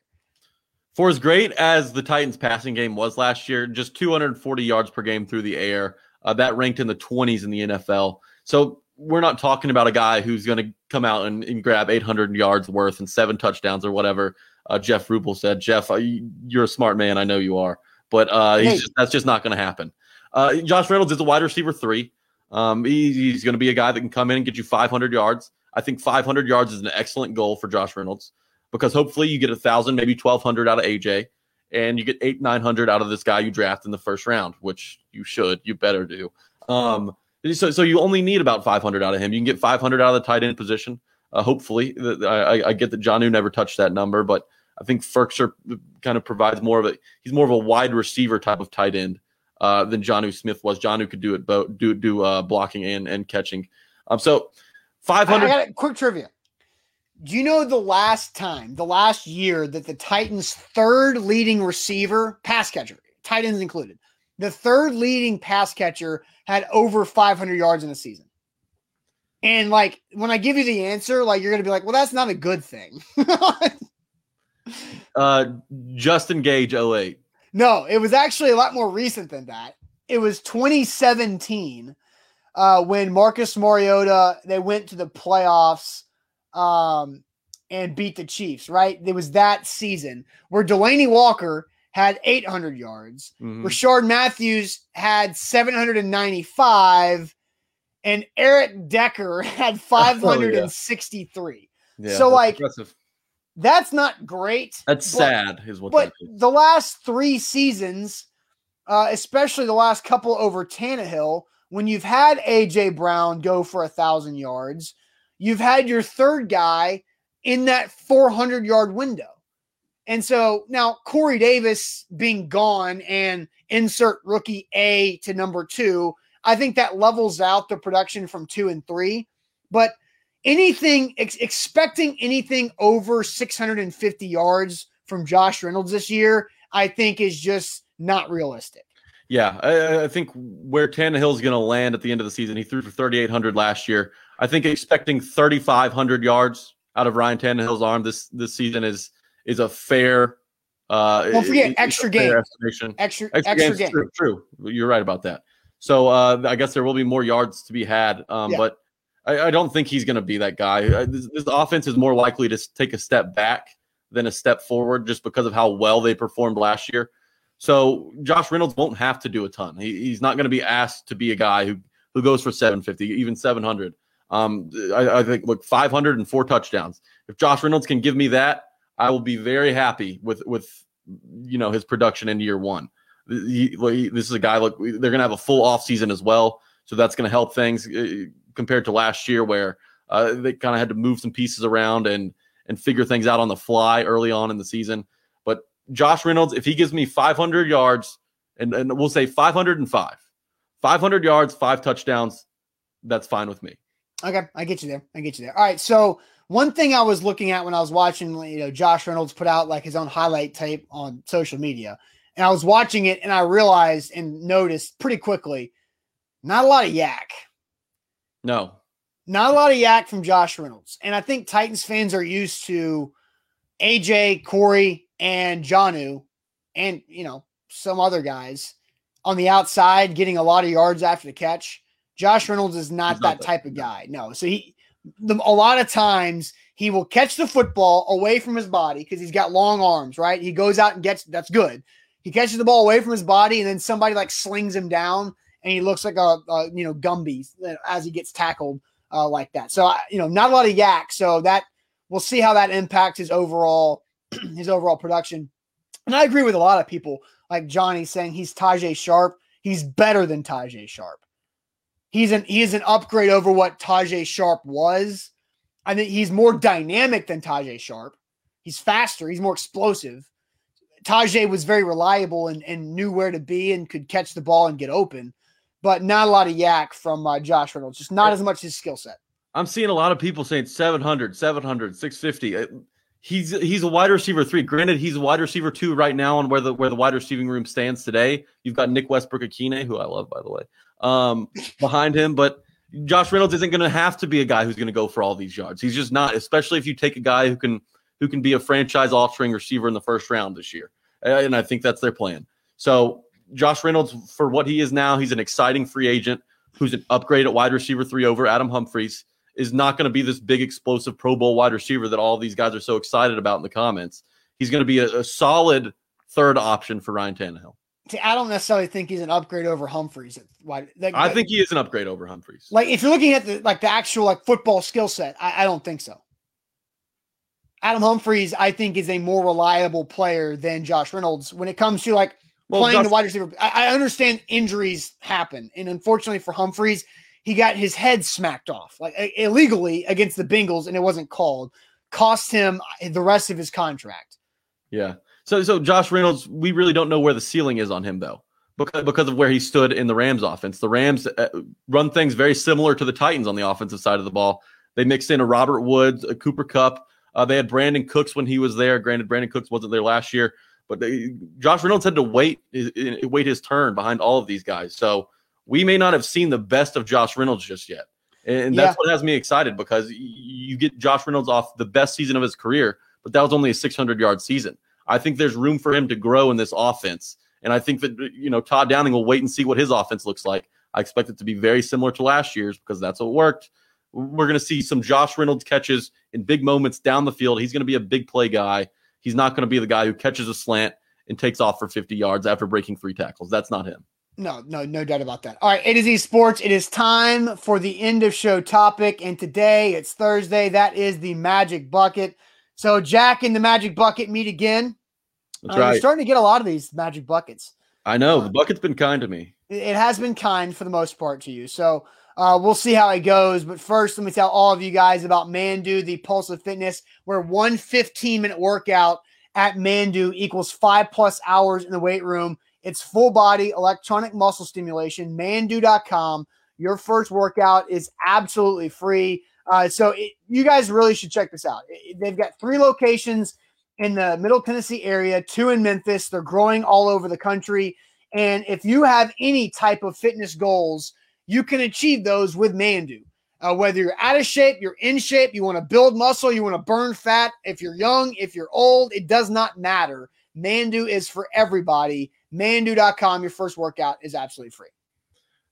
[SPEAKER 2] For as great as the Titans' passing game was last year, just 240 yards per game through the air, uh, that ranked in the 20s in the NFL. So we're not talking about a guy who's going to come out and, and, grab 800 yards worth and seven touchdowns or whatever. Uh, Jeff Rubel said, Jeff, uh, you're a smart man. I know you are, but uh, hey. just, that's just not going to happen. Uh, Josh Reynolds is a wide receiver three. Um, he, he's going to be a guy that can come in and get you 500 yards. I think 500 yards is an excellent goal for Josh Reynolds because hopefully you get a thousand, maybe 1200 out of AJ, and you get eight, 900 out of this guy you draft in the first round, which you should, you better do. Um, so, so you only need about 500 out of him. You can get 500 out of the tight end position. Uh, hopefully, I, I get that Jonnu never touched that number, but I think Firkser kind of provides more of a he's more of a wide receiver type of tight end uh, than Jonnu Smith was. Jonnu could do it both, do do uh, blocking and and catching. Um, so five hundred.
[SPEAKER 1] Quick trivia. Do you know the last time, the last year that the Titans' third leading receiver, pass catcher, Titans included, the third leading pass catcher had over 500 yards in a season? And like when I give you the answer, like you're gonna be like, well, that's not a good thing.
[SPEAKER 2] uh, Justin Gage, 08.
[SPEAKER 1] No, it was actually a lot more recent than that. It was 2017 uh, when Marcus Mariota they went to the playoffs um, and beat the Chiefs. Right, it was that season where Delanie Walker had 800 yards, mm-hmm. Rishard Matthews had 795, and Eric Decker had 563. Oh, yeah. Yeah, so like impressive. That's not great.
[SPEAKER 2] That's but, sad, is what.
[SPEAKER 1] But the last three seasons, uh, especially the last couple over Tannehill, when you've had AJ Brown go for a thousand yards, you've had your third guy in that 400 yard window. And so now Corey Davis being gone and insert rookie A to number two, I think that levels out the production from two and three. But anything ex- expecting anything over 650 yards from Josh Reynolds this year, I think is just not realistic.
[SPEAKER 2] Yeah, I, I think where Tannehill is going to land at the end of the season, he threw for 3,800 last year. I think expecting 3,500 yards out of Ryan Tannehill's arm this this season is is a fair. Uh,
[SPEAKER 1] Don't forget extra game. Estimation. Extra extra, extra game.
[SPEAKER 2] True, true, you're right about that. So uh, I guess there will be more yards to be had, um, yeah. but I, I don't think he's going to be that guy. This, this, offense is more likely to take a step back than a step forward just because of how well they performed last year. So Josh Reynolds won't have to do a ton. He, he's not going to be asked to be a guy who who goes for 750, even 700. Um, I, I think look 500 and four touchdowns. If Josh Reynolds can give me that, I will be very happy with with you know his production in year one. He, this is a guy. Look, they're going to have a full off season as well, so that's going to help things compared to last year where uh, they kind of had to move some pieces around and and figure things out on the fly early on in the season. But Josh Reynolds, if he gives me 500 yards, and, and we'll say 505, 500 yards, five touchdowns, that's fine with me.
[SPEAKER 1] Okay, I get you there. I get you there. All right, so one thing I was looking at when I was watching, you know, Josh Reynolds put out like his own highlight tape on social media, and I was watching it, and I realized and noticed pretty quickly, not a lot of YAC.
[SPEAKER 2] No,
[SPEAKER 1] not a lot of YAC from Josh Reynolds, and I think Titans fans are used to AJ, Corey, and Jonnu, and you know some other guys on the outside getting a lot of yards after the catch. Josh Reynolds is not, that, type of guy. No, so he the, a lot of times he will catch the football away from his body because he's got long arms, right? He goes out and gets that's good. He catches the ball away from his body, and then somebody like slings him down, and he looks like a, a you know Gumby as he gets tackled uh, like that. So I, you know, not a lot of YAC. So that we'll see how that impacts his overall his overall production. And I agree with a lot of people, like Johnny saying he's Tajae Sharpe. He's better than Tajae Sharpe. He's an he is an upgrade over what Tajae Sharpe was. I think he's more dynamic than Tajae Sharpe. He's faster. He's more explosive. Tajae was very reliable and, and knew where to be and could catch the ball and get open, but not a lot of YAC from uh, Josh Reynolds. Just not as much his skill set.
[SPEAKER 2] I'm seeing a lot of people saying 700, 700, 650. He's he's a wide receiver three. Granted, he's a wide receiver two right now on where the where the wide receiving room stands today. You've got Nick Westbrook-Ikhine, who I love by the way, um, behind him, but Josh Reynolds isn't going to have to be a guy who's going to go for all these yards. He's just not, especially if you take a guy who can who can be a franchise altering receiver in the first round this year. And I think that's their plan. So Josh Reynolds, for what he is now, he's an exciting free agent who's an upgrade at wide receiver three over Adam Humphries. Is not going to be this big explosive Pro Bowl wide receiver that all these guys are so excited about in the comments. He's going to be a, a solid third option for Ryan Tannehill.
[SPEAKER 1] I don't necessarily think he's an upgrade over Humphries. Why?
[SPEAKER 2] Like, I think he is an upgrade over Humphries.
[SPEAKER 1] Like if you're looking at the like the actual like football skill set, I, I don't think so. Adam Humphries, I think, is a more reliable player than Josh Reynolds when it comes to like well, playing Josh, the wide receiver. I, I, understand injuries happen, and unfortunately for Humphries, he got his head smacked off like illegally against the Bengals, and it wasn't called. Cost him the rest of his contract.
[SPEAKER 2] Yeah. So, so Josh Reynolds, we really don't know where the ceiling is on him though, because because of where he stood in the Rams offense. The Rams uh, run things very similar to the Titans on the offensive side of the ball. They mixed in a Robert Woods, a Cooper Kupp. Uh, they had Brandin Cooks when he was there. Granted, Brandin Cooks wasn't there last year, but they, Josh Reynolds had to wait wait his turn behind all of these guys. So we may not have seen the best of Josh Reynolds just yet, and that's yeah. what has me excited because you get Josh Reynolds off the best season of his career, but that was only a 600 yard season. I think there's room for him to grow in this offense. And I think that, you know, Todd Downing will wait and see what his offense looks like. I expect it to be very similar to last year's because that's what worked. We're going to see some Josh Reynolds catches in big moments down the field. He's going to be a big play guy. He's not going to be the guy who catches a slant and takes off for 50 yards after breaking three tackles. That's not him.
[SPEAKER 1] No, no, no doubt about that. All right, A to Z Sports. It is time for the end of show topic. And today it's Thursday. That is the Magic Bucket. So Jack and the Magic Bucket meet again.
[SPEAKER 2] That's uh, right.
[SPEAKER 1] You're starting to get a lot of these magic buckets.
[SPEAKER 2] I know the bucket's been kind to me.
[SPEAKER 1] It has been kind for the most part to you. So uh, we'll see how it goes. But first, let me tell all of you guys about Manduu, the Pulse of Fitness, where one 15 minute workout at Manduu equals five plus hours in the weight room. It's full body electronic muscle stimulation. Manduu.com. Your first workout is absolutely free. Uh, so it, you guys really should check this out. It, they've got three locations in the Middle Tennessee area, two in Memphis. They're growing all over the country. And if you have any type of fitness goals, you can achieve those with Manduu. Uh, whether you're out of shape, you're in shape, you want to build muscle, you want to burn fat, if you're young, if you're old, it does not matter. Manduu is for everybody. Manduu.com, your first workout is absolutely free.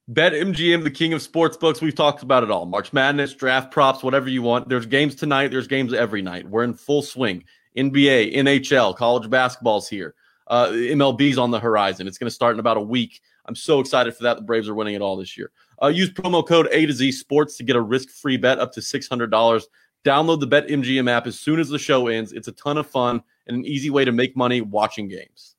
[SPEAKER 2] Bet MGM, the king of sports books. We've talked about it all. March Madness, draft props, whatever you want. There's games tonight. There's games every night. We're in full swing. NBA, NHL, college basketball's here. Uh, MLB's on the horizon. It's going to start in about a week. I'm so excited for that. The Braves are winning it all this year. Uh, use promo code A to Z Sports to get a risk free bet up to $600. Download the BetMGM app as soon as the show ends. It's a ton of fun and an easy way to make money watching games.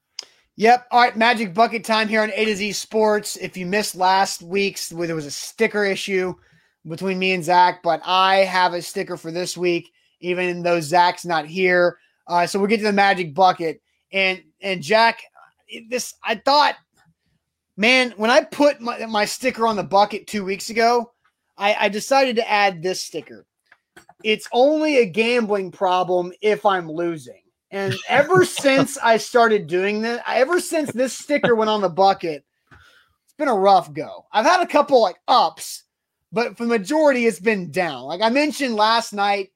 [SPEAKER 1] Yep. All right. Magic bucket time here on A to Z Sports. If you missed last week's, where there was a sticker issue between me and Zach, but I have a sticker for this week, even though Zach's not here. Uh, so we'll get to the magic bucket. And and Jack, this I thought, man, when I put my, my sticker on the bucket two weeks ago, I, I decided to add this sticker. It's only a gambling problem if I'm losing. And ever since I started doing this, ever since this sticker went on the bucket, it's been a rough go. I've had a couple like ups, but for the majority, it's been down. Like I mentioned last night,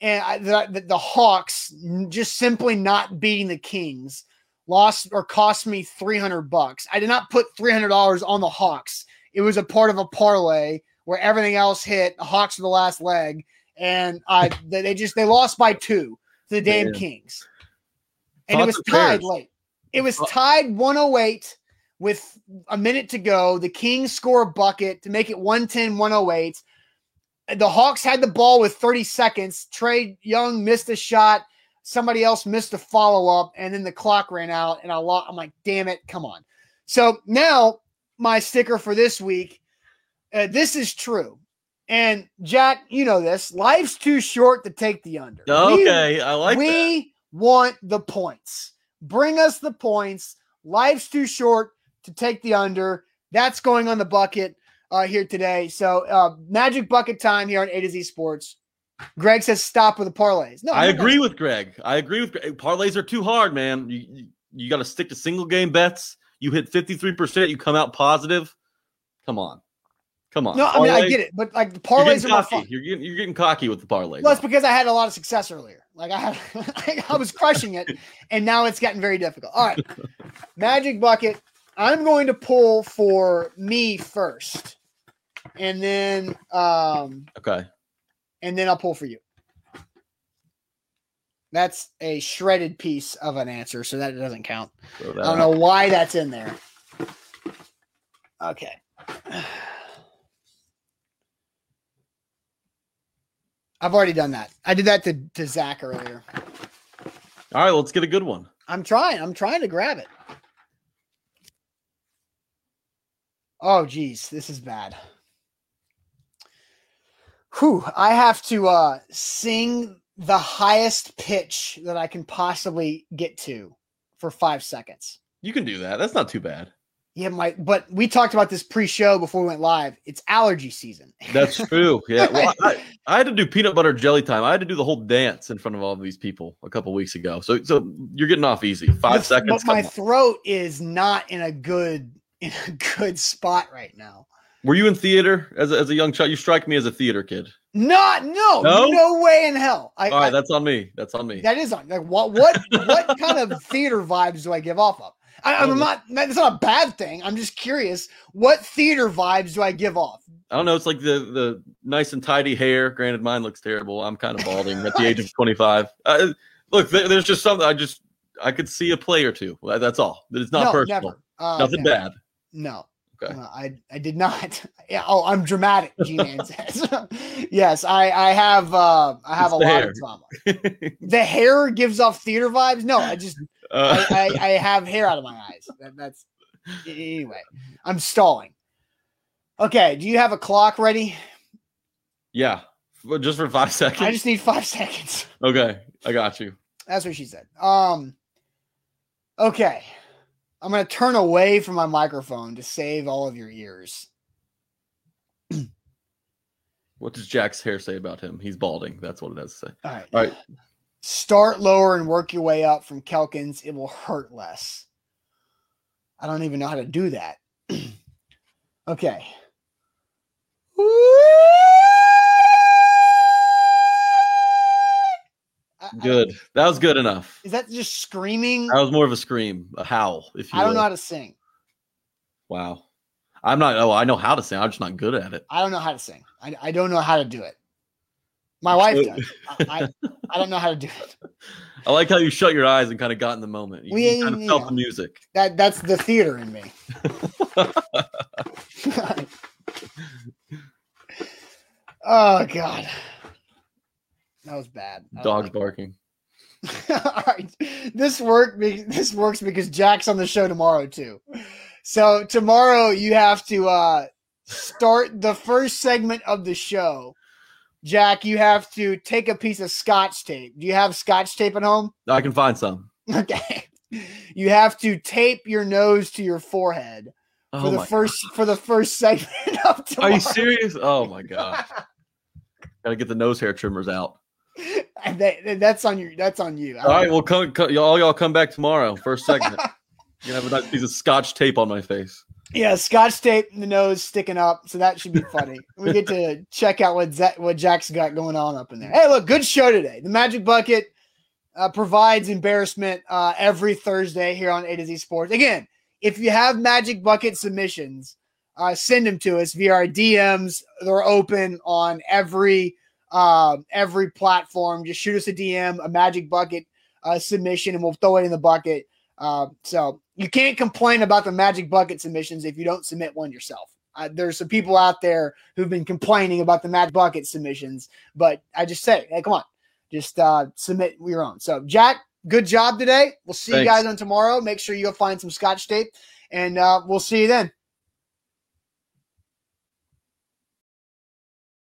[SPEAKER 1] and I, the, the, Hawks just simply not beating the Kings lost or cost me 300 bucks. I did not put $300 on the Hawks. It was a part of a parlay where everything else hit. The Hawks were the last leg, and I they just they lost by two to the damn
[SPEAKER 2] Man.
[SPEAKER 1] Kings, and
[SPEAKER 2] Thoughts
[SPEAKER 1] it was tied late. It was tied 108 with a minute to go. The Kings score a bucket to make it 110 108. The Hawks had the ball with 30 seconds. Trae Young missed a shot. Somebody else missed a follow up, and then the clock ran out. And I lo- I'm like, damn it, come on. So now my sticker for this week. Uh, this is true. And Jack, you know this. Life's too short to take the under. We-
[SPEAKER 2] Okay, I like that.
[SPEAKER 1] we want the points. Bring us the points. Life's too short to take the under. That's going on the bucket uh, here today. So uh, magic bucket time here on A to Z Sports. Greg says stop with the parlays. No,
[SPEAKER 2] I agree with Greg. I agree with Greg. Parlays are too hard, man. You you, you got to stick to single game bets. You hit 53%, you come out positive. Come on. Come on.
[SPEAKER 1] No, I mean I get it, but like the parlays are
[SPEAKER 2] cocky.
[SPEAKER 1] fun.
[SPEAKER 2] You're getting, you're getting cocky with the parlays.
[SPEAKER 1] Well, it's because I had a lot of success earlier. Like I had, I was crushing it, and now it's getting very difficult. All right, magic bucket. I'm going to pull for me first, and then um,
[SPEAKER 2] okay.
[SPEAKER 1] and then I'll pull for you. That's a shredded piece of an answer, so that doesn't count. I don't know why that's in there. Okay. I've already done that. I did that to, to Zach earlier.
[SPEAKER 2] All right, let's get a good one.
[SPEAKER 1] I'm trying. I'm trying to grab it. Oh, geez, this is bad. Whew, I have to uh, sing the highest pitch that I can possibly get to for five seconds.
[SPEAKER 2] You can do that. That's not too bad.
[SPEAKER 1] Yeah, my but we talked about this pre-show before we went live. It's allergy season.
[SPEAKER 2] That's true. Yeah. Well, I, I had to do peanut butter jelly time. I had to do the whole dance in front of all of these people a couple weeks ago. So, so you're getting off easy. Five
[SPEAKER 1] The-
[SPEAKER 2] seconds.
[SPEAKER 1] But my
[SPEAKER 2] on.
[SPEAKER 1] throat is not in a good in a good spot right now.
[SPEAKER 2] Were you in theater as a, as a young child? You strike me as a theater kid.
[SPEAKER 1] Not no,
[SPEAKER 2] No?
[SPEAKER 1] no, way in hell. I,
[SPEAKER 2] All right,
[SPEAKER 1] I-
[SPEAKER 2] that's on me. That's on me.
[SPEAKER 1] that is on like what what what kind of theater vibes do I give off of? I, I'm
[SPEAKER 2] Oh,
[SPEAKER 1] not. That's not a bad thing. I'm just curious. What theater vibes do I give off?
[SPEAKER 2] I don't know. It's like the the nice and tidy hair. Granted, mine looks terrible. I'm kind of balding at the age of 25. Uh, look, there, there's just something I just I could see a play or two. That's all. It's not
[SPEAKER 1] no,
[SPEAKER 2] personal.
[SPEAKER 1] Uh,
[SPEAKER 2] Nothing
[SPEAKER 1] never.
[SPEAKER 2] bad.
[SPEAKER 1] No.
[SPEAKER 2] Okay.
[SPEAKER 1] Uh, I I did not. Yeah. Oh, I'm dramatic. G Man says. yes, I I have uh I have
[SPEAKER 2] It's
[SPEAKER 1] a lot
[SPEAKER 2] hair.
[SPEAKER 1] of drama. The hair gives off theater vibes. No, I just
[SPEAKER 2] Uh,
[SPEAKER 1] I, I, I have hair out of my eyes. That, that's anyway. I'm stalling. Okay. Do you have a clock ready?
[SPEAKER 2] yeah, just for five seconds.
[SPEAKER 1] I just need five seconds.
[SPEAKER 2] okay, I got you.
[SPEAKER 1] That's what she said. Um. Okay. I'm gonna turn away from my microphone to save all of your ears.
[SPEAKER 2] What does Jack's hair say about him? He's balding. That's what it has to say.
[SPEAKER 1] All right.
[SPEAKER 2] All right.
[SPEAKER 1] Start lower and work your way up from Kelkins. It will hurt less. I don't even know how to do that. okay. I-
[SPEAKER 2] Good. That was good enough.
[SPEAKER 1] is that just screaming?
[SPEAKER 2] That was more of a scream, a howl, if you
[SPEAKER 1] I don't
[SPEAKER 2] will.
[SPEAKER 1] know how to sing.
[SPEAKER 2] Wow. I'm not. Oh, I know how to sing. I'm just not good at it.
[SPEAKER 1] I don't know how to sing. I, I don't know how to do it. My wife does. I, I, I don't know how to do it.
[SPEAKER 2] I like how you shut your eyes and kind of got in the moment. You,
[SPEAKER 1] Well,
[SPEAKER 2] you kind of felt
[SPEAKER 1] yeah.
[SPEAKER 2] the music.
[SPEAKER 1] That that's the theater in me. oh god. That was bad. I
[SPEAKER 2] Dogs
[SPEAKER 1] like
[SPEAKER 2] barking.
[SPEAKER 1] All right. This work this works because Jack's on the show tomorrow too. So tomorrow you have to uh start the first segment of the show. Jack, you have to take a piece of scotch tape. Do you have scotch tape at home?
[SPEAKER 2] I can find some.
[SPEAKER 1] Okay. You have to tape your nose to your forehead
[SPEAKER 2] Oh
[SPEAKER 1] for the first for the first segment of tomorrow.
[SPEAKER 2] Are you serious? Oh my god. Gotta get the nose hair trimmers out.
[SPEAKER 1] And that- that's on you. That's on you.
[SPEAKER 2] All right,
[SPEAKER 1] don't-
[SPEAKER 2] well, come, come, y'all, y'all come back tomorrow. First segment. You're gonna have a nice piece of scotch tape on my face.
[SPEAKER 1] Yeah, scotch tape, in the nose sticking up, so that should be funny. we get to check out what Zach, what Jack's got going on up in there. Hey, look, good show today. The Magic Bucket uh, provides embarrassment uh, every Thursday here on A to Z Sports. Again, if you have Magic Bucket submissions, uh, send them to us via our DMs. They're open on every um, every platform. Just shoot us a DM, a Magic Bucket uh, submission, and we'll throw it in the bucket. Uh, so you can't complain about the Magic Bucket submissions if you don't submit one yourself. Uh, there's some people out there who've been complaining about the Magic Bucket submissions, but I just say, hey, come on, just uh, submit your own. So Jack, good job today. We'll see you guys on tomorrow. Make sure you go find some Scotch tape, and uh, we'll see you then.